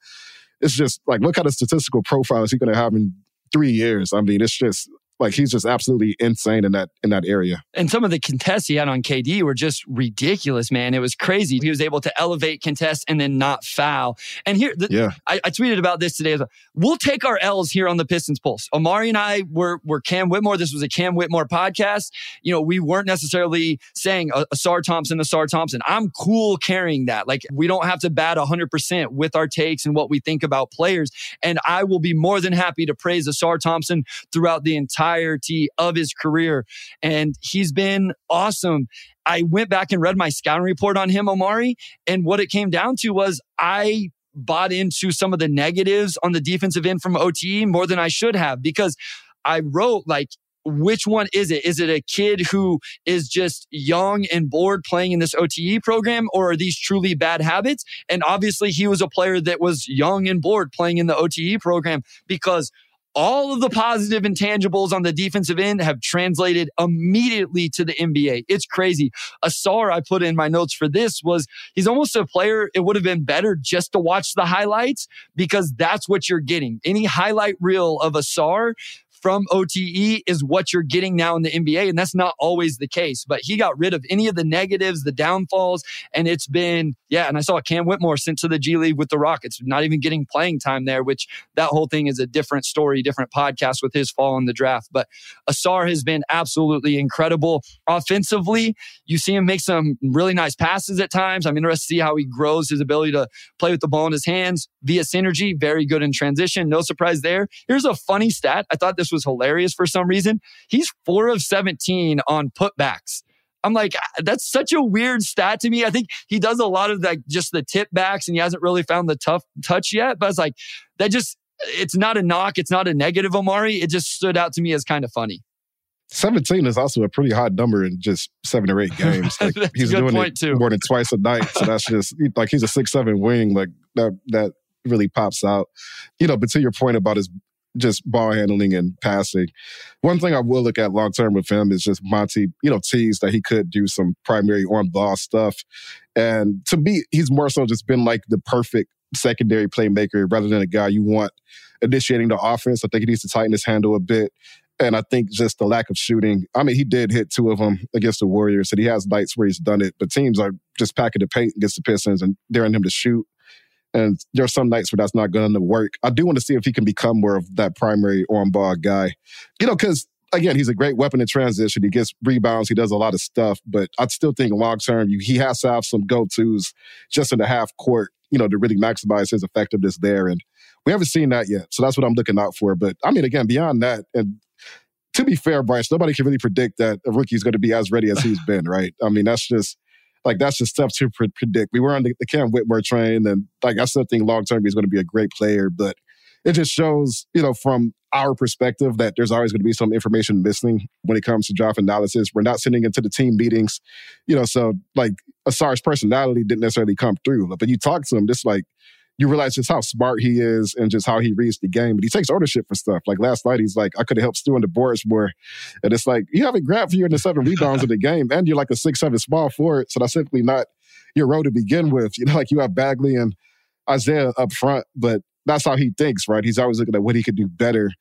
it's just like, what kind of statistical profile is he going to have in three years? I mean, it's just like he's just absolutely insane in that in that area. And some of the contests he had on KD were just ridiculous, man. It was crazy. He was able to elevate contest and then not foul. And here, the, yeah, I, I, tweeted about this today. We'll take our L's here on the Pistons Pulse. Omari and I were were Cam Whitmore. This was a Cam Whitmore podcast. You know, we weren't necessarily saying uh, a, Ausar Thompson, Ausar Thompson. I'm cool carrying that. Like we don't have to bat 100 percent with our takes and what we think about players. And I will be more than happy to praise Ausar Thompson throughout the entire entirety of his career. And he's been awesome. I went back and read my scouting report on him, Omari, and what it came down to was I bought into some of the negatives on the defensive end from OTE more than I should have because I wrote like which one is it? Is it a kid who is just young and bored playing in this OTE program, or are these truly bad habits? And obviously, he was a player that was young and bored playing in the OTE program because all of the positive intangibles on the defensive end have translated immediately to the NBA. It's crazy. Ausar, I put in my notes for this, was he's almost a player. It would have been better just to watch the highlights because that's what you're getting. Any highlight reel of Ausar from OTE is what you're getting now in the NBA. And that's not always the case. But he got rid of any of the negatives, the downfalls. And it's been, yeah. And I saw Cam Whitmore sent to the G League with the Rockets, not even getting playing time there, which that whole thing is a different story, different podcast with his fall in the draft. But Ausar has been absolutely incredible. Offensively, you see him make some really nice passes at times. I'm interested to see how he grows his ability to play with the ball in his hands via synergy. Very good in transition. No surprise there. Here's a funny stat. I thought this was was hilarious for some reason. He's four of 17 on putbacks. I'm like, ah, that's such a weird stat to me. I think he does a lot of like just the tip backs and he hasn't really found the tough touch yet. But it's like, that just, it's not a knock. It's not a negative, Omari. It just stood out to me as kind of funny. 17 is also a pretty hot number in just seven or eight games. Like he's doing it too. more than twice a night. So that's just like he's a six, seven wing. Like that, that really pops out. You know, but to your point about his just ball handling and passing. One thing I will look at long term with him is just Monty, you know, teased that he could do some primary on ball stuff. And to me, he's more so just been like the perfect secondary playmaker rather than a guy you want initiating the offense. I think he needs to tighten his handle a bit. And I think just the lack of shooting. I mean, he did hit two of them against the Warriors, and he has nights where he's done it. But teams are just packing the paint against the Pistons and daring him to shoot. And there are some nights where that's not going to work. I do want to see if he can become more of that primary on ball guy. You know, because again, he's a great weapon in transition. He gets rebounds. He does a lot of stuff. But I still think long term, he has to have some go tos just in the half court, you know, to really maximize his effectiveness there. And we haven't seen that yet. So that's what I'm looking out for. But I mean, again, beyond that, and to be fair, Bryce, nobody can really predict that a rookie is going to be as ready as he's been, right? I mean, that's just like that's just tough to pre- predict. We were on the, the Cam Whitmore train, and like I still think long term he's going to be a great player, but it just shows, you know, from our perspective that there's always going to be some information missing when it comes to draft analysis. We're not sending into the team meetings, you know, so like Ausar's personality didn't necessarily come through. But you talk to him, just like you realize just how smart he is and just how he reads the game. But he takes ownership for stuff. Like last night, he's like, I could have helped Stu on the boards more. And it's like, you haven't grabbed for you in the seven rebounds in the game, and you're like a six, seven small forward. So that's simply not your role to begin with. You know, like you have Bagley and Isaiah up front, but that's how he thinks, right? He's always looking at what he could do better.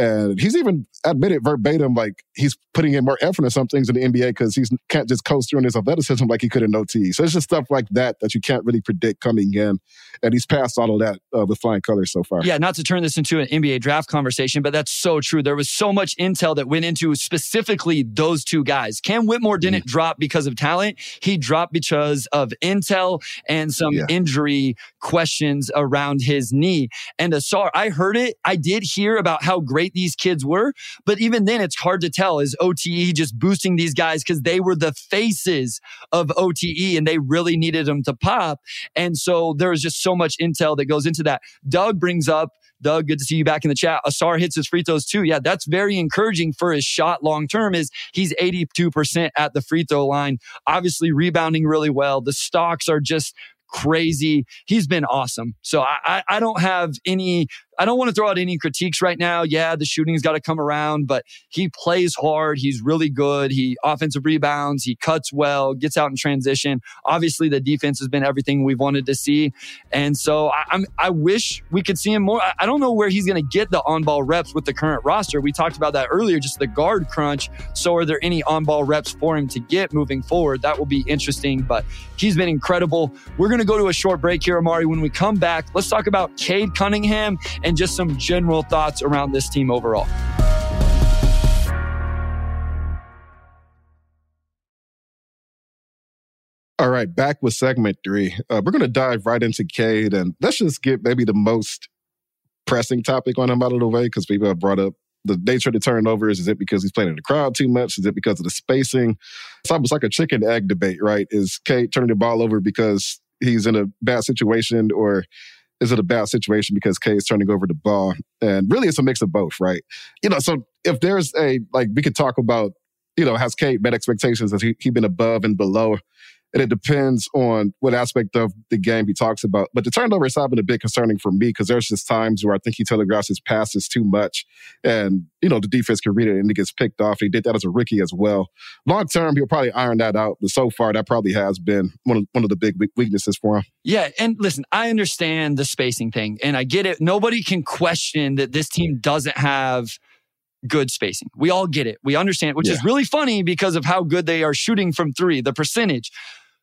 And he's even admitted verbatim, like he's putting in more effort in some things in the NBA because he can't just coast through his athleticism like he could in OT. So it's just stuff like that that you can't really predict coming in. And he's passed all of that uh, with flying colors so far. Yeah, not to turn this into an NBA draft conversation, but that's so true. There was so much intel that went into specifically those two guys. Cam Whitmore didn't mm. drop because of talent, he dropped because of intel and some yeah. injury questions around his knee. And Ausar, I heard it. I did hear about how great these kids were, but even then, it's hard to tell. Is OTE just boosting these guys because they were the faces of OTE and they really needed them to pop? And so there is just so much intel that goes into that. Doug brings up Doug, good to see you back in the chat. Ausar hits his free throws too. Yeah, that's very encouraging for his shot long term. Is he's 82% at the free throw line, obviously rebounding really well. The stocks are just crazy. He's been awesome. So I, I don't have any I don't want to throw out any critiques right now. Yeah, the shooting's got to come around, but he plays hard. He's really good. He offensive rebounds. He cuts well, gets out in transition. Obviously, the defense has been everything we've wanted to see, and so I, am I wish we could see him more. I, I don't know where he's going to get the on-ball reps with the current roster. We talked about that earlier, just the guard crunch. So, are there any on-ball reps for him to get moving forward? That will be interesting. But he's been incredible. We're going to go to a short break here, Omari. When we come back, let's talk about Cade Cunningham and and just some general thoughts around this team overall. All right, back with segment three. Uh, we're going to dive right into Cade, and let's just get maybe the most pressing topic on him out of the way because people have brought up the nature of the turnovers. Is it because he's playing in the crowd too much? Is it because of the spacing? It's almost like a chicken egg debate, right? Is Cade turning the ball over because he's in a bad situation, or is it a bad situation because Cade is turning over the ball? And really, it's a mix of both, right? You know, so if there's a, like, we could talk about, you know, has Cade met expectations? Has he, he been above and below? And it depends on what aspect of the game he talks about. But the turnovers have been a bit concerning for me because there's just times where I think he telegraphs his passes too much. And, you know, the defense can read it and it gets picked off. He did that as a rookie as well. Long term, he'll probably iron that out. But so far, that probably has been one of, one of the big weaknesses for him. Yeah. And listen, I understand the spacing thing and I get it. Nobody can question that this team doesn't have good spacing. We all get it. We understand, which yeah. is really funny because of how good they are shooting from three, the percentage.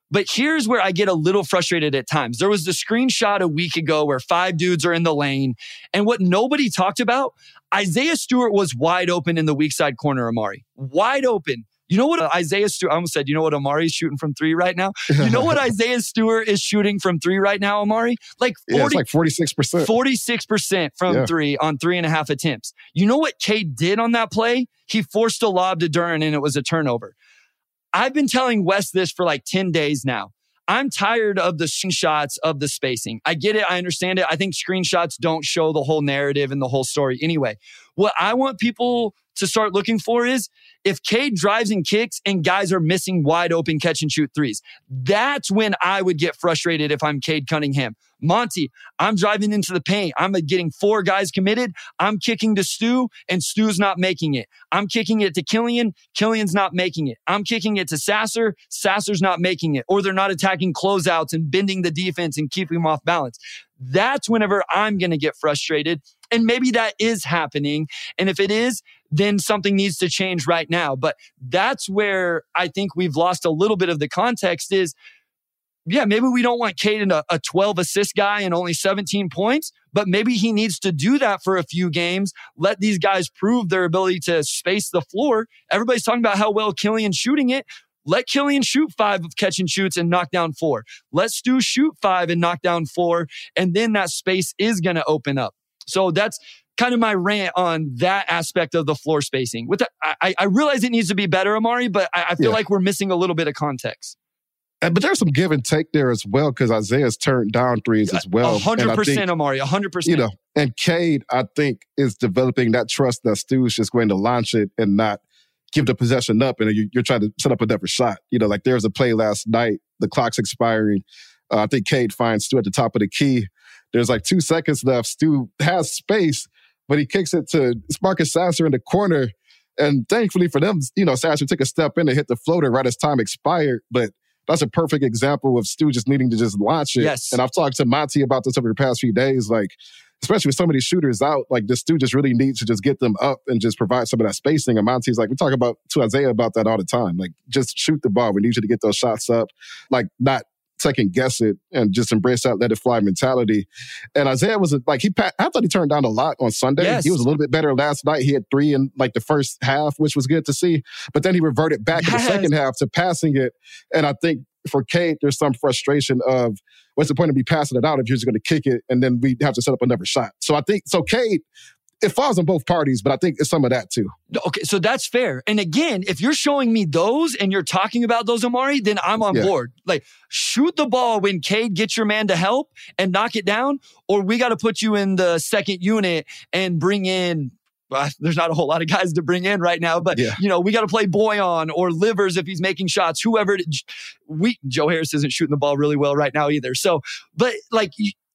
But here's where I get a little frustrated at times. There was the screenshot a week ago where five dudes are in the lane. And what nobody talked about, Isaiah Stewart was wide open in the weak side corner, Omari. Wide open. You know what Isaiah Stewart, I almost said, you know what Omari's shooting from three right now? You know what Isaiah Stewart is shooting from three right now, Omari? Like 40, yeah, it's like 46%. 46% from yeah. three on three and a half attempts. You know what Cade did on that play? He forced a lob to Duren and it was a turnover. I've been telling Wes this for like 10 days now. I'm tired of the screenshots of the spacing. I get it. I understand it. I think screenshots don't show the whole narrative and the whole story anyway. What I want people to start looking for is if Cade drives and kicks and guys are missing wide open catch and shoot threes, that's when I would get frustrated if I'm Cade Cunningham. Monty, I'm driving into the paint. I'm getting four guys committed. I'm kicking to Stu and Stu's not making it. I'm kicking it to Killian. Killian's not making it. I'm kicking it to Sasser. Sasser's not making it. Or they're not attacking closeouts and bending the defense and keeping them off balance. That's whenever I'm going to get frustrated. And maybe that is happening. And if it is, then something needs to change right now. But that's where I think we've lost a little bit of the context is, yeah, maybe we don't want Caden a, a 12 assist guy and only 17 points, but maybe he needs to do that for a few games. Let these guys prove their ability to space the floor. Everybody's talking about how well Killian's shooting it. Let Killian shoot five of catch and shoots and knock down four. Let Stu shoot five and knock down four. And then that space is going to open up. So that's kind of my rant on that aspect of the floor spacing. With the, I, I realize it needs to be better, Omari, but I, I feel yeah. like we're missing a little bit of context. But there's some give and take there as well because Isaiah's turned down threes as well. hundred percent, Omari, hundred percent. You know, and Cade, I think, is developing that trust that Stu's just going to launch it and not give the possession up, and you're trying to set up another shot. You know, like there was a play last night, the clock's expiring. Uh, I think Cade finds Stu at the top of the key. There's like two seconds left. Stu has space, but he kicks it to Marcus Sasser in the corner. And thankfully for them, you know, Sasser took a step in and hit the floater right as time expired. But that's a perfect example of Stu just needing to just launch it. Yes. And I've talked to Monty about this over the past few days. Like, especially with some of these shooters out, like this dude just really needs to just get them up and just provide some of that spacing. And Monty's like, we talk about to Isaiah about that all the time. Like, just shoot the ball. We need you to get those shots up. Like, not second guess it and just embrace that let it fly mentality. And Isaiah was like he I thought he turned down a lot on Sunday. Yes. He was a little bit better last night. He had three in like the first half, which was good to see. But then he reverted back yes. in the second half to passing it. And I think for Cade, there's some frustration of what's the point of me passing it out if you're just going to kick it and then we have to set up another shot. So I think so. Cade it falls on both parties, but I think it's some of that too. Okay, so that's fair. And again, if you're showing me those and you're talking about those, Omari, then I'm on yeah. board. Like, shoot the ball when Cade gets your man to help and knock it down, or we got to put you in the second unit and bring in. Well, there's not a whole lot of guys to bring in right now, but yeah. you know we got to play Bojan or Livers if he's making shots. Whoever we Joe Harris isn't shooting the ball really well right now either. So, but like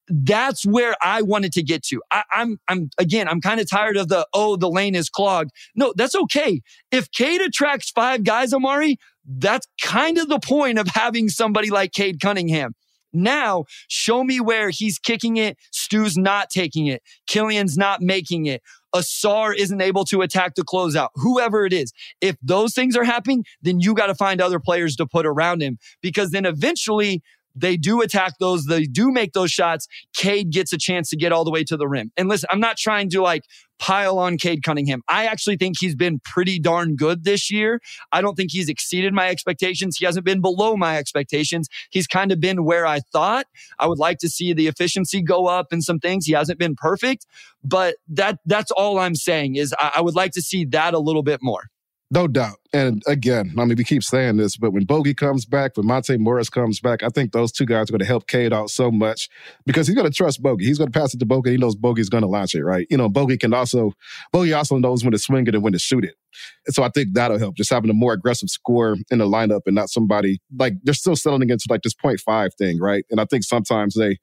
that's where I wanted to get to. I, am I'm, I'm again, I'm kind of tired of the oh, the lane is clogged. No, that's okay. If Cade attracts five guys, Omari, that's kind of the point of having somebody like Cade Cunningham. Now, show me where he's kicking it, Stu's not taking it, Killian's not making it. Ausar isn't able to attack the closeout, whoever it is. If those things are happening, then you got to find other players to put around him because then eventually they do attack those, they do make those shots. Cade gets a chance to get all the way to the rim. And listen, I'm not trying to like pile on Cade Cunningham. I actually think he's been pretty darn good this year. I don't think he's exceeded my expectations. He hasn't been below my expectations. He's kind of been where I thought. I would like to see the efficiency go up and some things. He hasn't been perfect, but that that's all I'm saying is I, I would like to see that a little bit more. No doubt. And again, I mean, we keep saying this, but when Bogey comes back, when Monte Morris comes back, I think those two guys are going to help Cade out so much because he's going to trust Bogey. He's going to pass it to Bogey. He knows Bogey's going to launch it, right? You know, Bogey can also, Bogey also knows when to swing it and when to shoot it. And so I think that'll help, just having a more aggressive score in the lineup and not somebody like they're still settling into like this 0.5 thing, right? And I think sometimes they,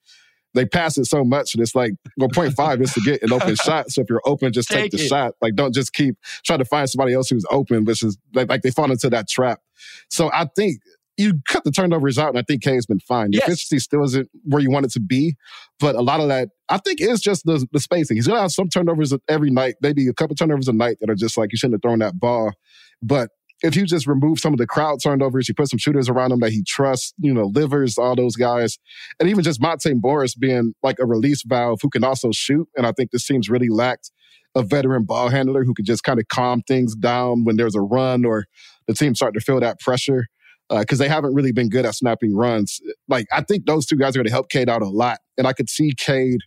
they pass it so much and it's like well 0.5 is to get an open shot so if you're open just take, take the it. shot like don't just keep trying to find somebody else who's open which is like, like they fall into that trap so i think you cut the turnovers out, and I think Cade's been fine. The yes. efficiency still isn't where you want it to be, but a lot of that, I think, is just the, the spacing. He's gonna have some turnovers every night, maybe a couple turnovers a night that are just like you shouldn't have thrown that ball. But if you just remove some of the crowd turnovers, you put some shooters around him that he trusts, you know, Livers, all those guys, and even just Monte Morris being like a release valve who can also shoot. And I think this team's really lacked a veteran ball handler who could just kind of calm things down when there's a run or the team starting to feel that pressure because uh, they haven't really been good at snapping runs. Like I think those two guys are going to help Cade out a lot, and I could see Cade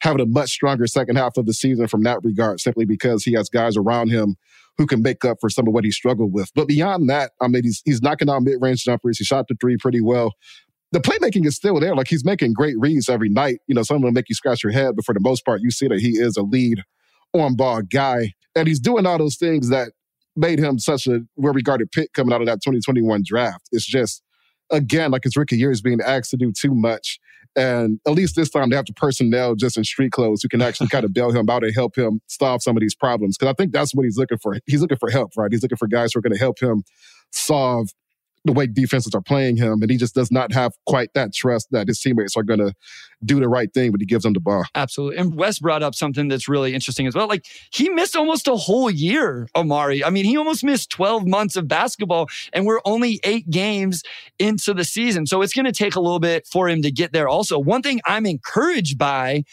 having a much stronger second half of the season from that regard, simply because he has guys around him who can make up for some of what he struggled with. But beyond that, I mean, he's, he's knocking out mid range jumpers. He shot the three pretty well. The playmaking is still there. Like he's making great reads every night. You know, some of them make you scratch your head, but for the most part, you see that he is a lead on ball guy. And he's doing all those things that made him such a well regarded pick coming out of that 2021 draft. It's just, again, like his rookie year is being asked to do too much. And at least this time they have the personnel just in street clothes who can actually kind of bail him out and help him solve some of these problems. Because I think that's what he's looking for. He's looking for help, right? He's looking for guys who are going to help him solve the way defenses are playing him, and he just does not have quite that trust that his teammates are going to do the right thing when he gives them the ball. Absolutely. And Wes brought up something that's really interesting as well. Like he missed almost a whole year, Omari. I mean, he almost missed 12 months of basketball, and we're only eight games into the season. So it's going to take a little bit for him to get there. Also, one thing I'm encouraged by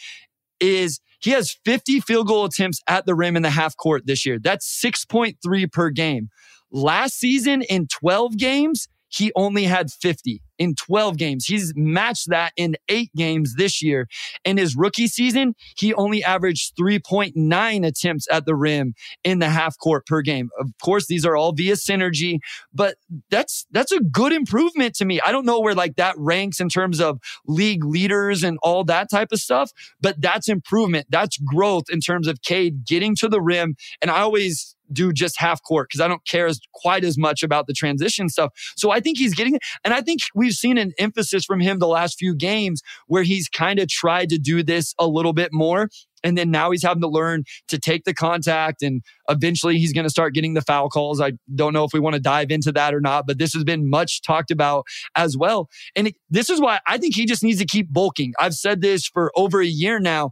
is he has 50 field goal attempts at the rim in the half court this year. That's 6.3 per game. Last season in 12 games, he only had 50 in 12 games. He's matched that in eight games this year. In his rookie season, he only averaged 3.9 attempts at the rim in the half court per game. Of course, these are all via synergy, but that's that's a good improvement to me. I don't know where like that ranks in terms of league leaders and all that type of stuff, but that's improvement. That's growth in terms of Cade getting to the rim. And I always do just half court because I don't care as quite as much about the transition stuff. So I think he's getting, and I think we've seen an emphasis from him the last few games where he's kind of tried to do this a little bit more. And then now he's having to learn to take the contact and eventually he's going to start getting the foul calls. I don't know if we want to dive into that or not, but this has been much talked about as well. And it, this is why I think he just needs to keep bulking. I've said this for over a year now.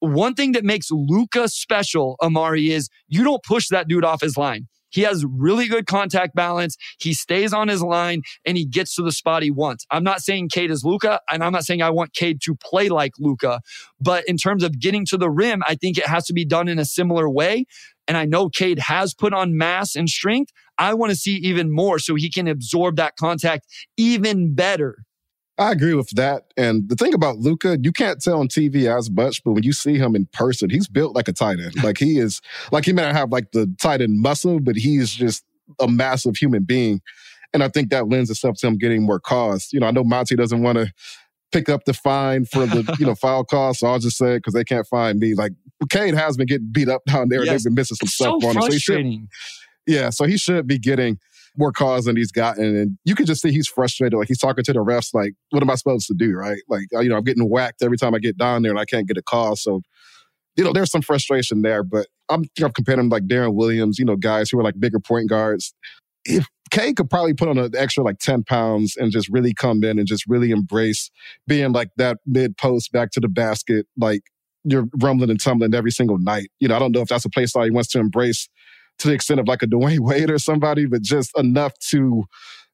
One thing that makes Luka special, Omari, is you don't push that dude off his line. He has really good contact balance. He stays on his line and he gets to the spot he wants. I'm not saying Cade is Luka, and I'm not saying I want Cade to play like Luka, but in terms of getting to the rim, I think it has to be done in a similar way. And I know Cade has put on mass and strength. I want to see even more so he can absorb that contact even better. I agree with that. And the thing about Luka, you can't tell on TV as much, but when you see him in person, he's built like a tight end. Like he is, like he may not have like the tight end muscle, but he's just a massive human being. And I think that lends itself to him getting more calls. You know, I know Monty doesn't want to pick up the fine for the you know file call, so I'll just say because they can't find me. Like Cade has been getting beat up down there. Yes. They've been missing some it's stuff so on him. So yeah, so he should be getting more calls than he's gotten. And you can just see he's frustrated. Like he's talking to the refs, like, what am I supposed to do? Right. Like, uh, you know, I'm getting whacked every time I get down there and I can't get a call. So, you know, there's some frustration there, but I'm, I'm comparing him like Deron Williams, you know, guys who are like bigger point guards. If Cade could probably put on an extra like 10 pounds and just really come in and just really embrace being like that mid post back to the basket, like you're rumbling and tumbling every single night. You know, I don't know if that's a place style he wants to embrace to the extent of like a Dwyane Wade or somebody, but just enough to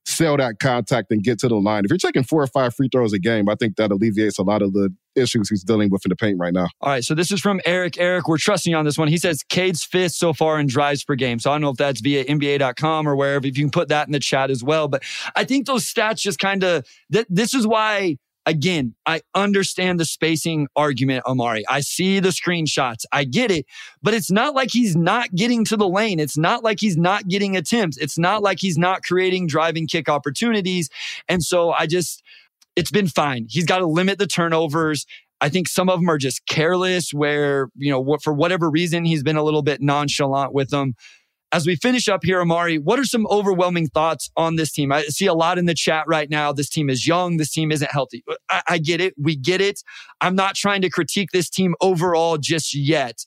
sell that contact and get to the line. If you're taking four or five free throws a game, I think that alleviates a lot of the issues he's dealing with in the paint right now. All right, so this is from Eric. Eric, we're trusting you on this one. He says Cade's fifth so far in drives per game. So I don't know if that's via NBA.com or wherever. If you can put that in the chat as well. But I think those stats just kind of, th- this is why Again, I understand the spacing argument, Omari. I see the screenshots. I get it, but it's not like he's not getting to the lane. It's not like he's not getting attempts. It's not like he's not creating driving kick opportunities. And so I just, it's been fine. He's got to limit the turnovers. I think some of them are just careless, where, you know, for whatever reason, he's been a little bit nonchalant with them as we finish up here, Omari, what are some overwhelming thoughts on this team? I see a lot in the chat right now. This team is young. This team isn't healthy. I, I get it. We get it. I'm not trying to critique this team overall just yet.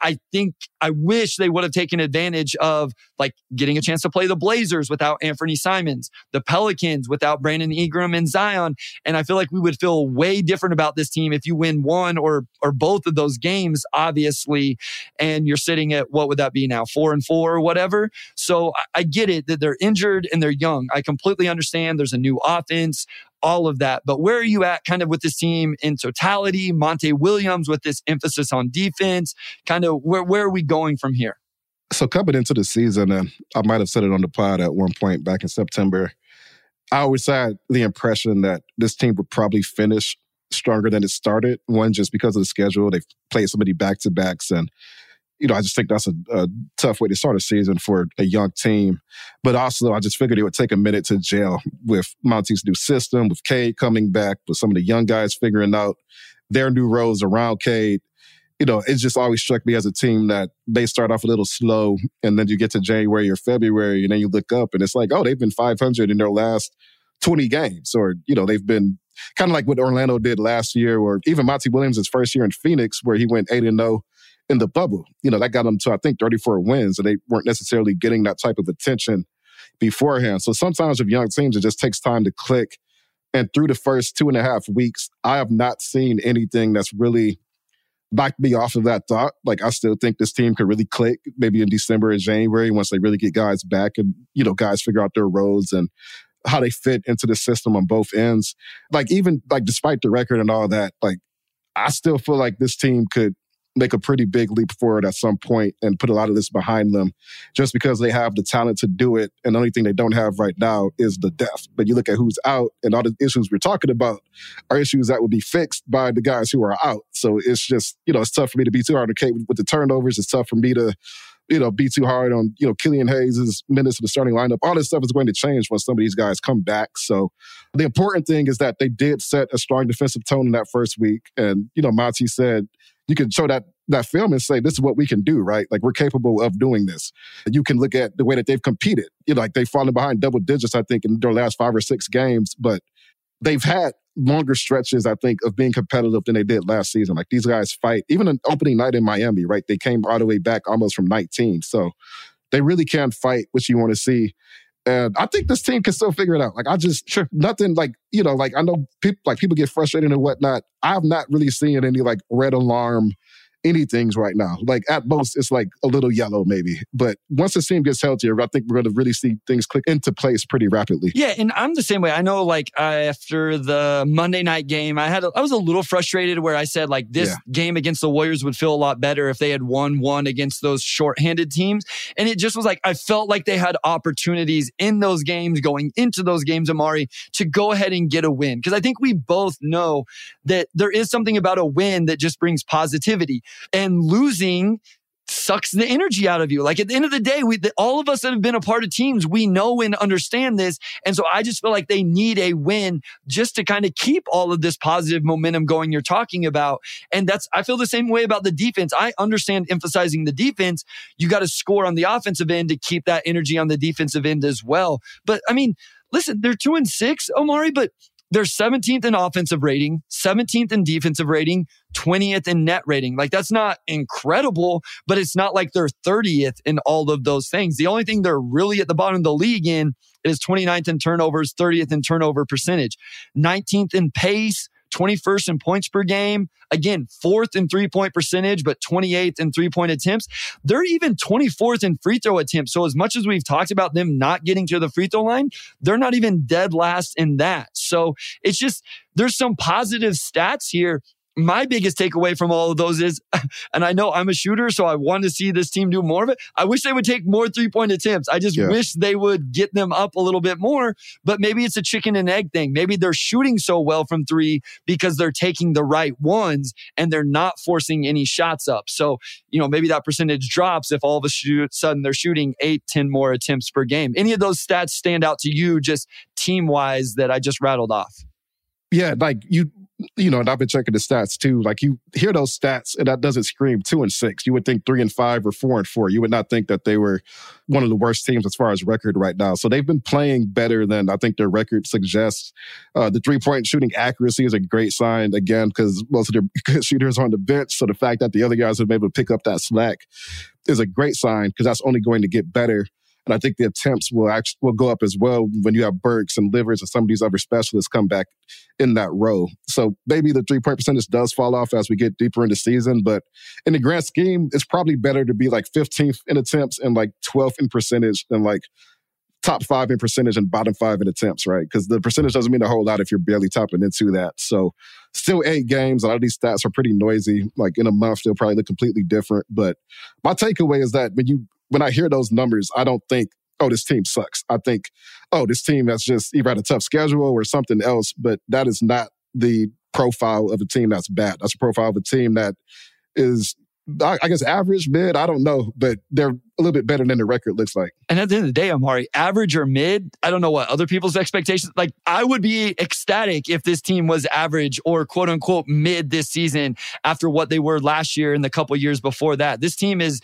I think I wish they would have taken advantage of like getting a chance to play the Blazers without Anthony Simons, the Pelicans without Brandon Ingram and Zion. And I feel like we would feel way different about this team if you win one or or both of those games, obviously. And you're sitting at what would that be now? Four and four or whatever. So I, I get it that they're injured and they're young. I completely understand there's a new offense all of that. But where are you at kind of with this team in totality? Monty Williams with this emphasis on defense, kind of where, where are we going from here? So coming into the season, and I might have said it on the pod at one point back in September, I always had the impression that this team would probably finish stronger than it started. One, just because of the schedule. They've played so many back to backs and you know, I just think that's a, a, tough way to start a season for a young team. But also, I just figured it would take a minute to gel with Monty's new system, with Cade coming back, with some of the young guys figuring out their new roles around Cade. You know, it just always struck me as a team that they start off a little slow, and then you get to January or February, and then you look up, and it's like, oh, they've been 500 in their last 20 games, or you know, they've been kind of like what Orlando did last year, or even Monty Williams' first year in Phoenix, where he went eight and zero oh in the bubble. You know, that got them to, I think, 34 wins, and they weren't necessarily getting that type of attention beforehand. So sometimes with young teams, it just takes time to click. And through the first two and a half weeks, I have not seen anything that's really knocked me off of that thought. Like, I still think this team could really click maybe in December or January once they really get guys back and, you know, guys figure out their roles and how they fit into the system on both ends. Like, even like despite the record and all that, like, I still feel like this team could make a pretty big leap forward at some point and put a lot of this behind them just because they have the talent to do it. And the only thing they don't have right now is the depth. But you look at who's out and all the issues we're talking about are issues that will be fixed by the guys who are out. So it's just, you know, it's tough for me to be too hard to with, with the turnovers. It's tough for me to, you know, be too hard on, you know, Killian Hayes' minutes of the starting lineup. All this stuff is going to change when some of these guys come back. So the important thing is that they did set a strong defensive tone in that first week. And, you know, Monty said, you can show that that film and say, this is what we can do, right? Like we're capable of doing this. You can look at the way that they've competed. You know, like they've fallen behind double digits, I think, in their last five or six games, but they've had longer stretches, I think, of being competitive than they did last season. Like these guys fight, even an opening night in Miami, right? They came all the way back almost from 19. So they really can fight, which you want to see. And I think this team can still figure it out. Like I just sure nothing like you know like I know people like people get frustrated and whatnot. I've not really seen any like red alarm anything right now. Like at oh. most, it's like a little yellow maybe. But once the team gets healthier, I think we're going to really see things click into place pretty rapidly. Yeah, and I'm the same way. I know, like uh, after the Monday night game, I had a, I was a little frustrated where I said like this yeah. game against the Warriors would feel a lot better if they had won one against those shorthanded teams, and it just was like I felt like they had opportunities in those games going into those games, Omari, to go ahead and get a win because I think we both know that there is something about a win that just brings positivity and losing sucks the energy out of you. Like at the end of the day, we all of us that have been a part of teams, we know and understand this. And so I just feel like they need a win just to kind of keep all of this positive momentum going you're talking about. And that's I feel the same way about the defense. I understand emphasizing the defense. You got to score on the offensive end to keep that energy on the defensive end as well. But I mean, listen, they're 2 and 6, Omari, but they're 17th in offensive rating, 17th in defensive rating, 20th in net rating. Like that's not incredible, but it's not like they're 30th in all of those things. The only thing they're really at the bottom of the league in is 29th in turnovers, 30th in turnover percentage, 19th in pace, 21st in points per game. Again, fourth in three point percentage, but 28th in three point attempts. They're even 24th in free throw attempts. So, as much as we've talked about them not getting to the free throw line, they're not even dead last in that. So, it's just, there's some positive stats here my biggest takeaway from all of those is, and I know I'm a shooter, so I want to see this team do more of it. I wish they would take more three point attempts. I just yeah. wish they would get them up a little bit more, but maybe it's a chicken and egg thing. Maybe they're shooting so well from three because they're taking the right ones and they're not forcing any shots up. So, you know, maybe that percentage drops if all of a sudden they're shooting eight, 10 more attempts per game. Any of those stats stand out to you just team wise that I just rattled off? Yeah, like you you know, and I've been checking the stats too. Like you hear those stats, and that doesn't scream two and six. You would think three and five or four and four. You would not think that they were one of the worst teams as far as record right now. So they've been playing better than I think their record suggests. Uh, the three point shooting accuracy is a great sign again because most of their shooters are on the bench. So the fact that the other guys have been able to pick up that slack is a great sign because that's only going to get better and I think the attempts will actually will go up as well when you have Burks and Livers and some of these other specialists come back in that row. So maybe the three point percentage does fall off as we get deeper into season, but in the grand scheme, it's probably better to be like 15th in attempts and like 12th in percentage than like top five in percentage and bottom five in attempts, right? Because the percentage doesn't mean a whole lot if you're barely topping into that. So still eight games. A lot of these stats are pretty noisy. Like in a month, they'll probably look completely different. But my takeaway is that when you when I hear those numbers, I don't think, oh, this team sucks. I think, oh, this team has just either had a tough schedule or something else. But that is not the profile of a team that's bad. That's a profile of a team that is I guess average, mid, I don't know, but they're a little bit better than the record looks like. And at the end of the day, Omari, average or mid, I don't know what other people's expectations. Like, I would be ecstatic if this team was average or quote unquote mid this season after what they were last year and the couple years before that. This team is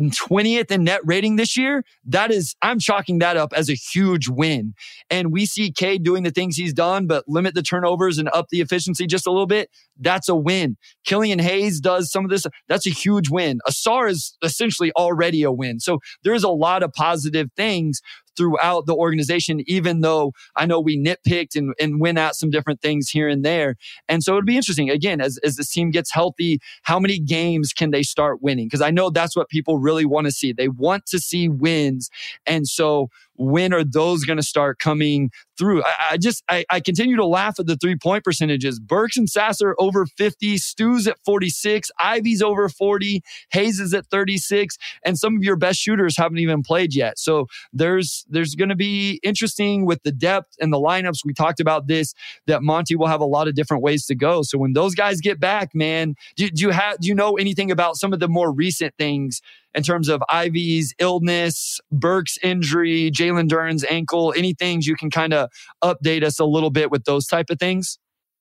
20th in net rating this year, that is, I'm chalking that up as a huge win. And we see Cade doing the things he's done, but limit the turnovers and up the efficiency just a little bit. That's a win. Killian Hayes does some of this. That's a huge win. Ausar is essentially already a win. So there's a lot of positive things throughout the organization, even though I know we nitpicked and, and went at some different things here and there. And so it'd be interesting, again, as, as this team gets healthy, how many games can they start winning? Because I know that's what people really want to see. They want to see wins. And so when are those going to start coming through? I, I just, I, I, continue to laugh at the three point percentages. Burks and Sasser over 50, Stu's at 46, Ivey's over 40, Hayes is at 36, and some of your best shooters haven't even played yet. So there's, there's going to be interesting with the depth and the lineups. We talked about this, that Monty will have a lot of different ways to go. So when those guys get back, man, do, do you have, do you know anything about some of the more recent things in terms of Ivey's illness, Burks' injury, Jalen Duren's ankle, any things you can kind of update us a little bit with those type of things?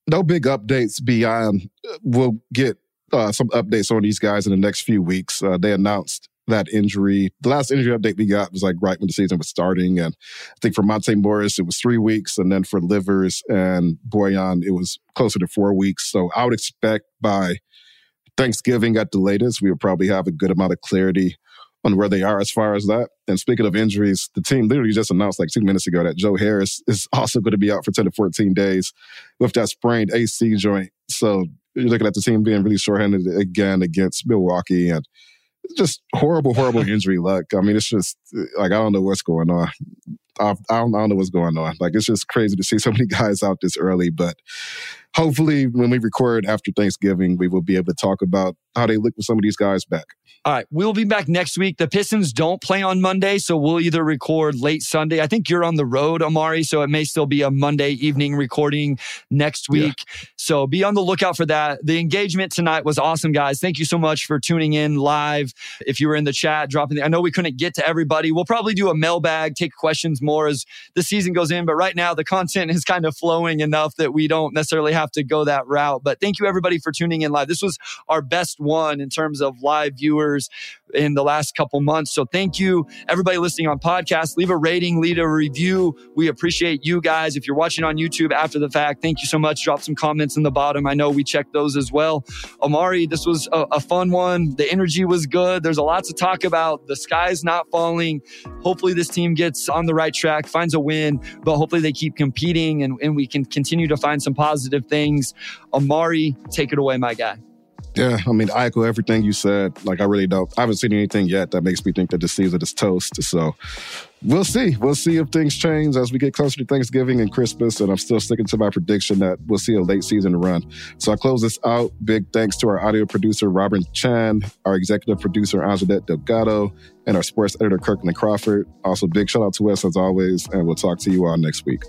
No big updates beyond. We'll get uh, some updates on these guys in the next few weeks. Uh, they announced that injury. The last injury update we got was like right when the season was starting. And I think for Monte Morris, it was three weeks. And then for Livers and Bojan, it was closer to four weeks. So I would expect by Thanksgiving at the latest, we will probably have a good amount of clarity on where they are as far as that. And speaking of injuries, the team literally just announced like two minutes ago that Joe Harris is also going to be out for 10 to 14 days with that sprained AC joint. So you're looking at the team being really shorthanded again against Milwaukee and just horrible, horrible injury luck. I mean, it's just like I don't know what's going on. I, I, don't, I don't know what's going on. Like it's just crazy to see so many guys out this early. But hopefully, when we record after Thanksgiving, we will be able to talk about how they look with some of these guys back. All right, we'll be back next week. The Pistons don't play on Monday, so we'll either record late Sunday. I think you're on the road, Omari, so it may still be a Monday evening recording next week. Yeah. So be on the lookout for that. The engagement tonight was awesome, guys. Thank you so much for tuning in live. If you were in the chat, dropping the, I know we couldn't get to everybody. We'll probably do a mailbag, take questions more as the season goes in, but right now the content is kind of flowing enough that we don't necessarily have to go that route. But thank you everybody for tuning in live. This was our best one in terms of live viewers in the last couple months. So thank you, everybody listening on podcast. Leave a rating, leave a review. We appreciate you guys. If you're watching on YouTube after the fact, thank you so much. Drop some comments in the bottom. I know we checked those as well. Omari, this was a, a fun one. The energy was good. There's a lot to talk about. The sky's not falling. Hopefully, this team gets on the right track, finds a win, but hopefully they keep competing and, and we can continue to find some positive things. Omari, take it away, my guy. Yeah, I mean, I echo everything you said. Like, I really don't. I haven't seen anything yet that makes me think that the season is toast. So, we'll see. We'll see if things change as we get closer to Thanksgiving and Christmas. And I'm still sticking to my prediction that we'll see a late season run. So I close this out. Big thanks to our audio producer, Robin Chan, our executive producer, Anjanette Delgado, and our sports editor, Kirkland Crawford. Also, big shout out to us as always. And we'll talk to you all next week.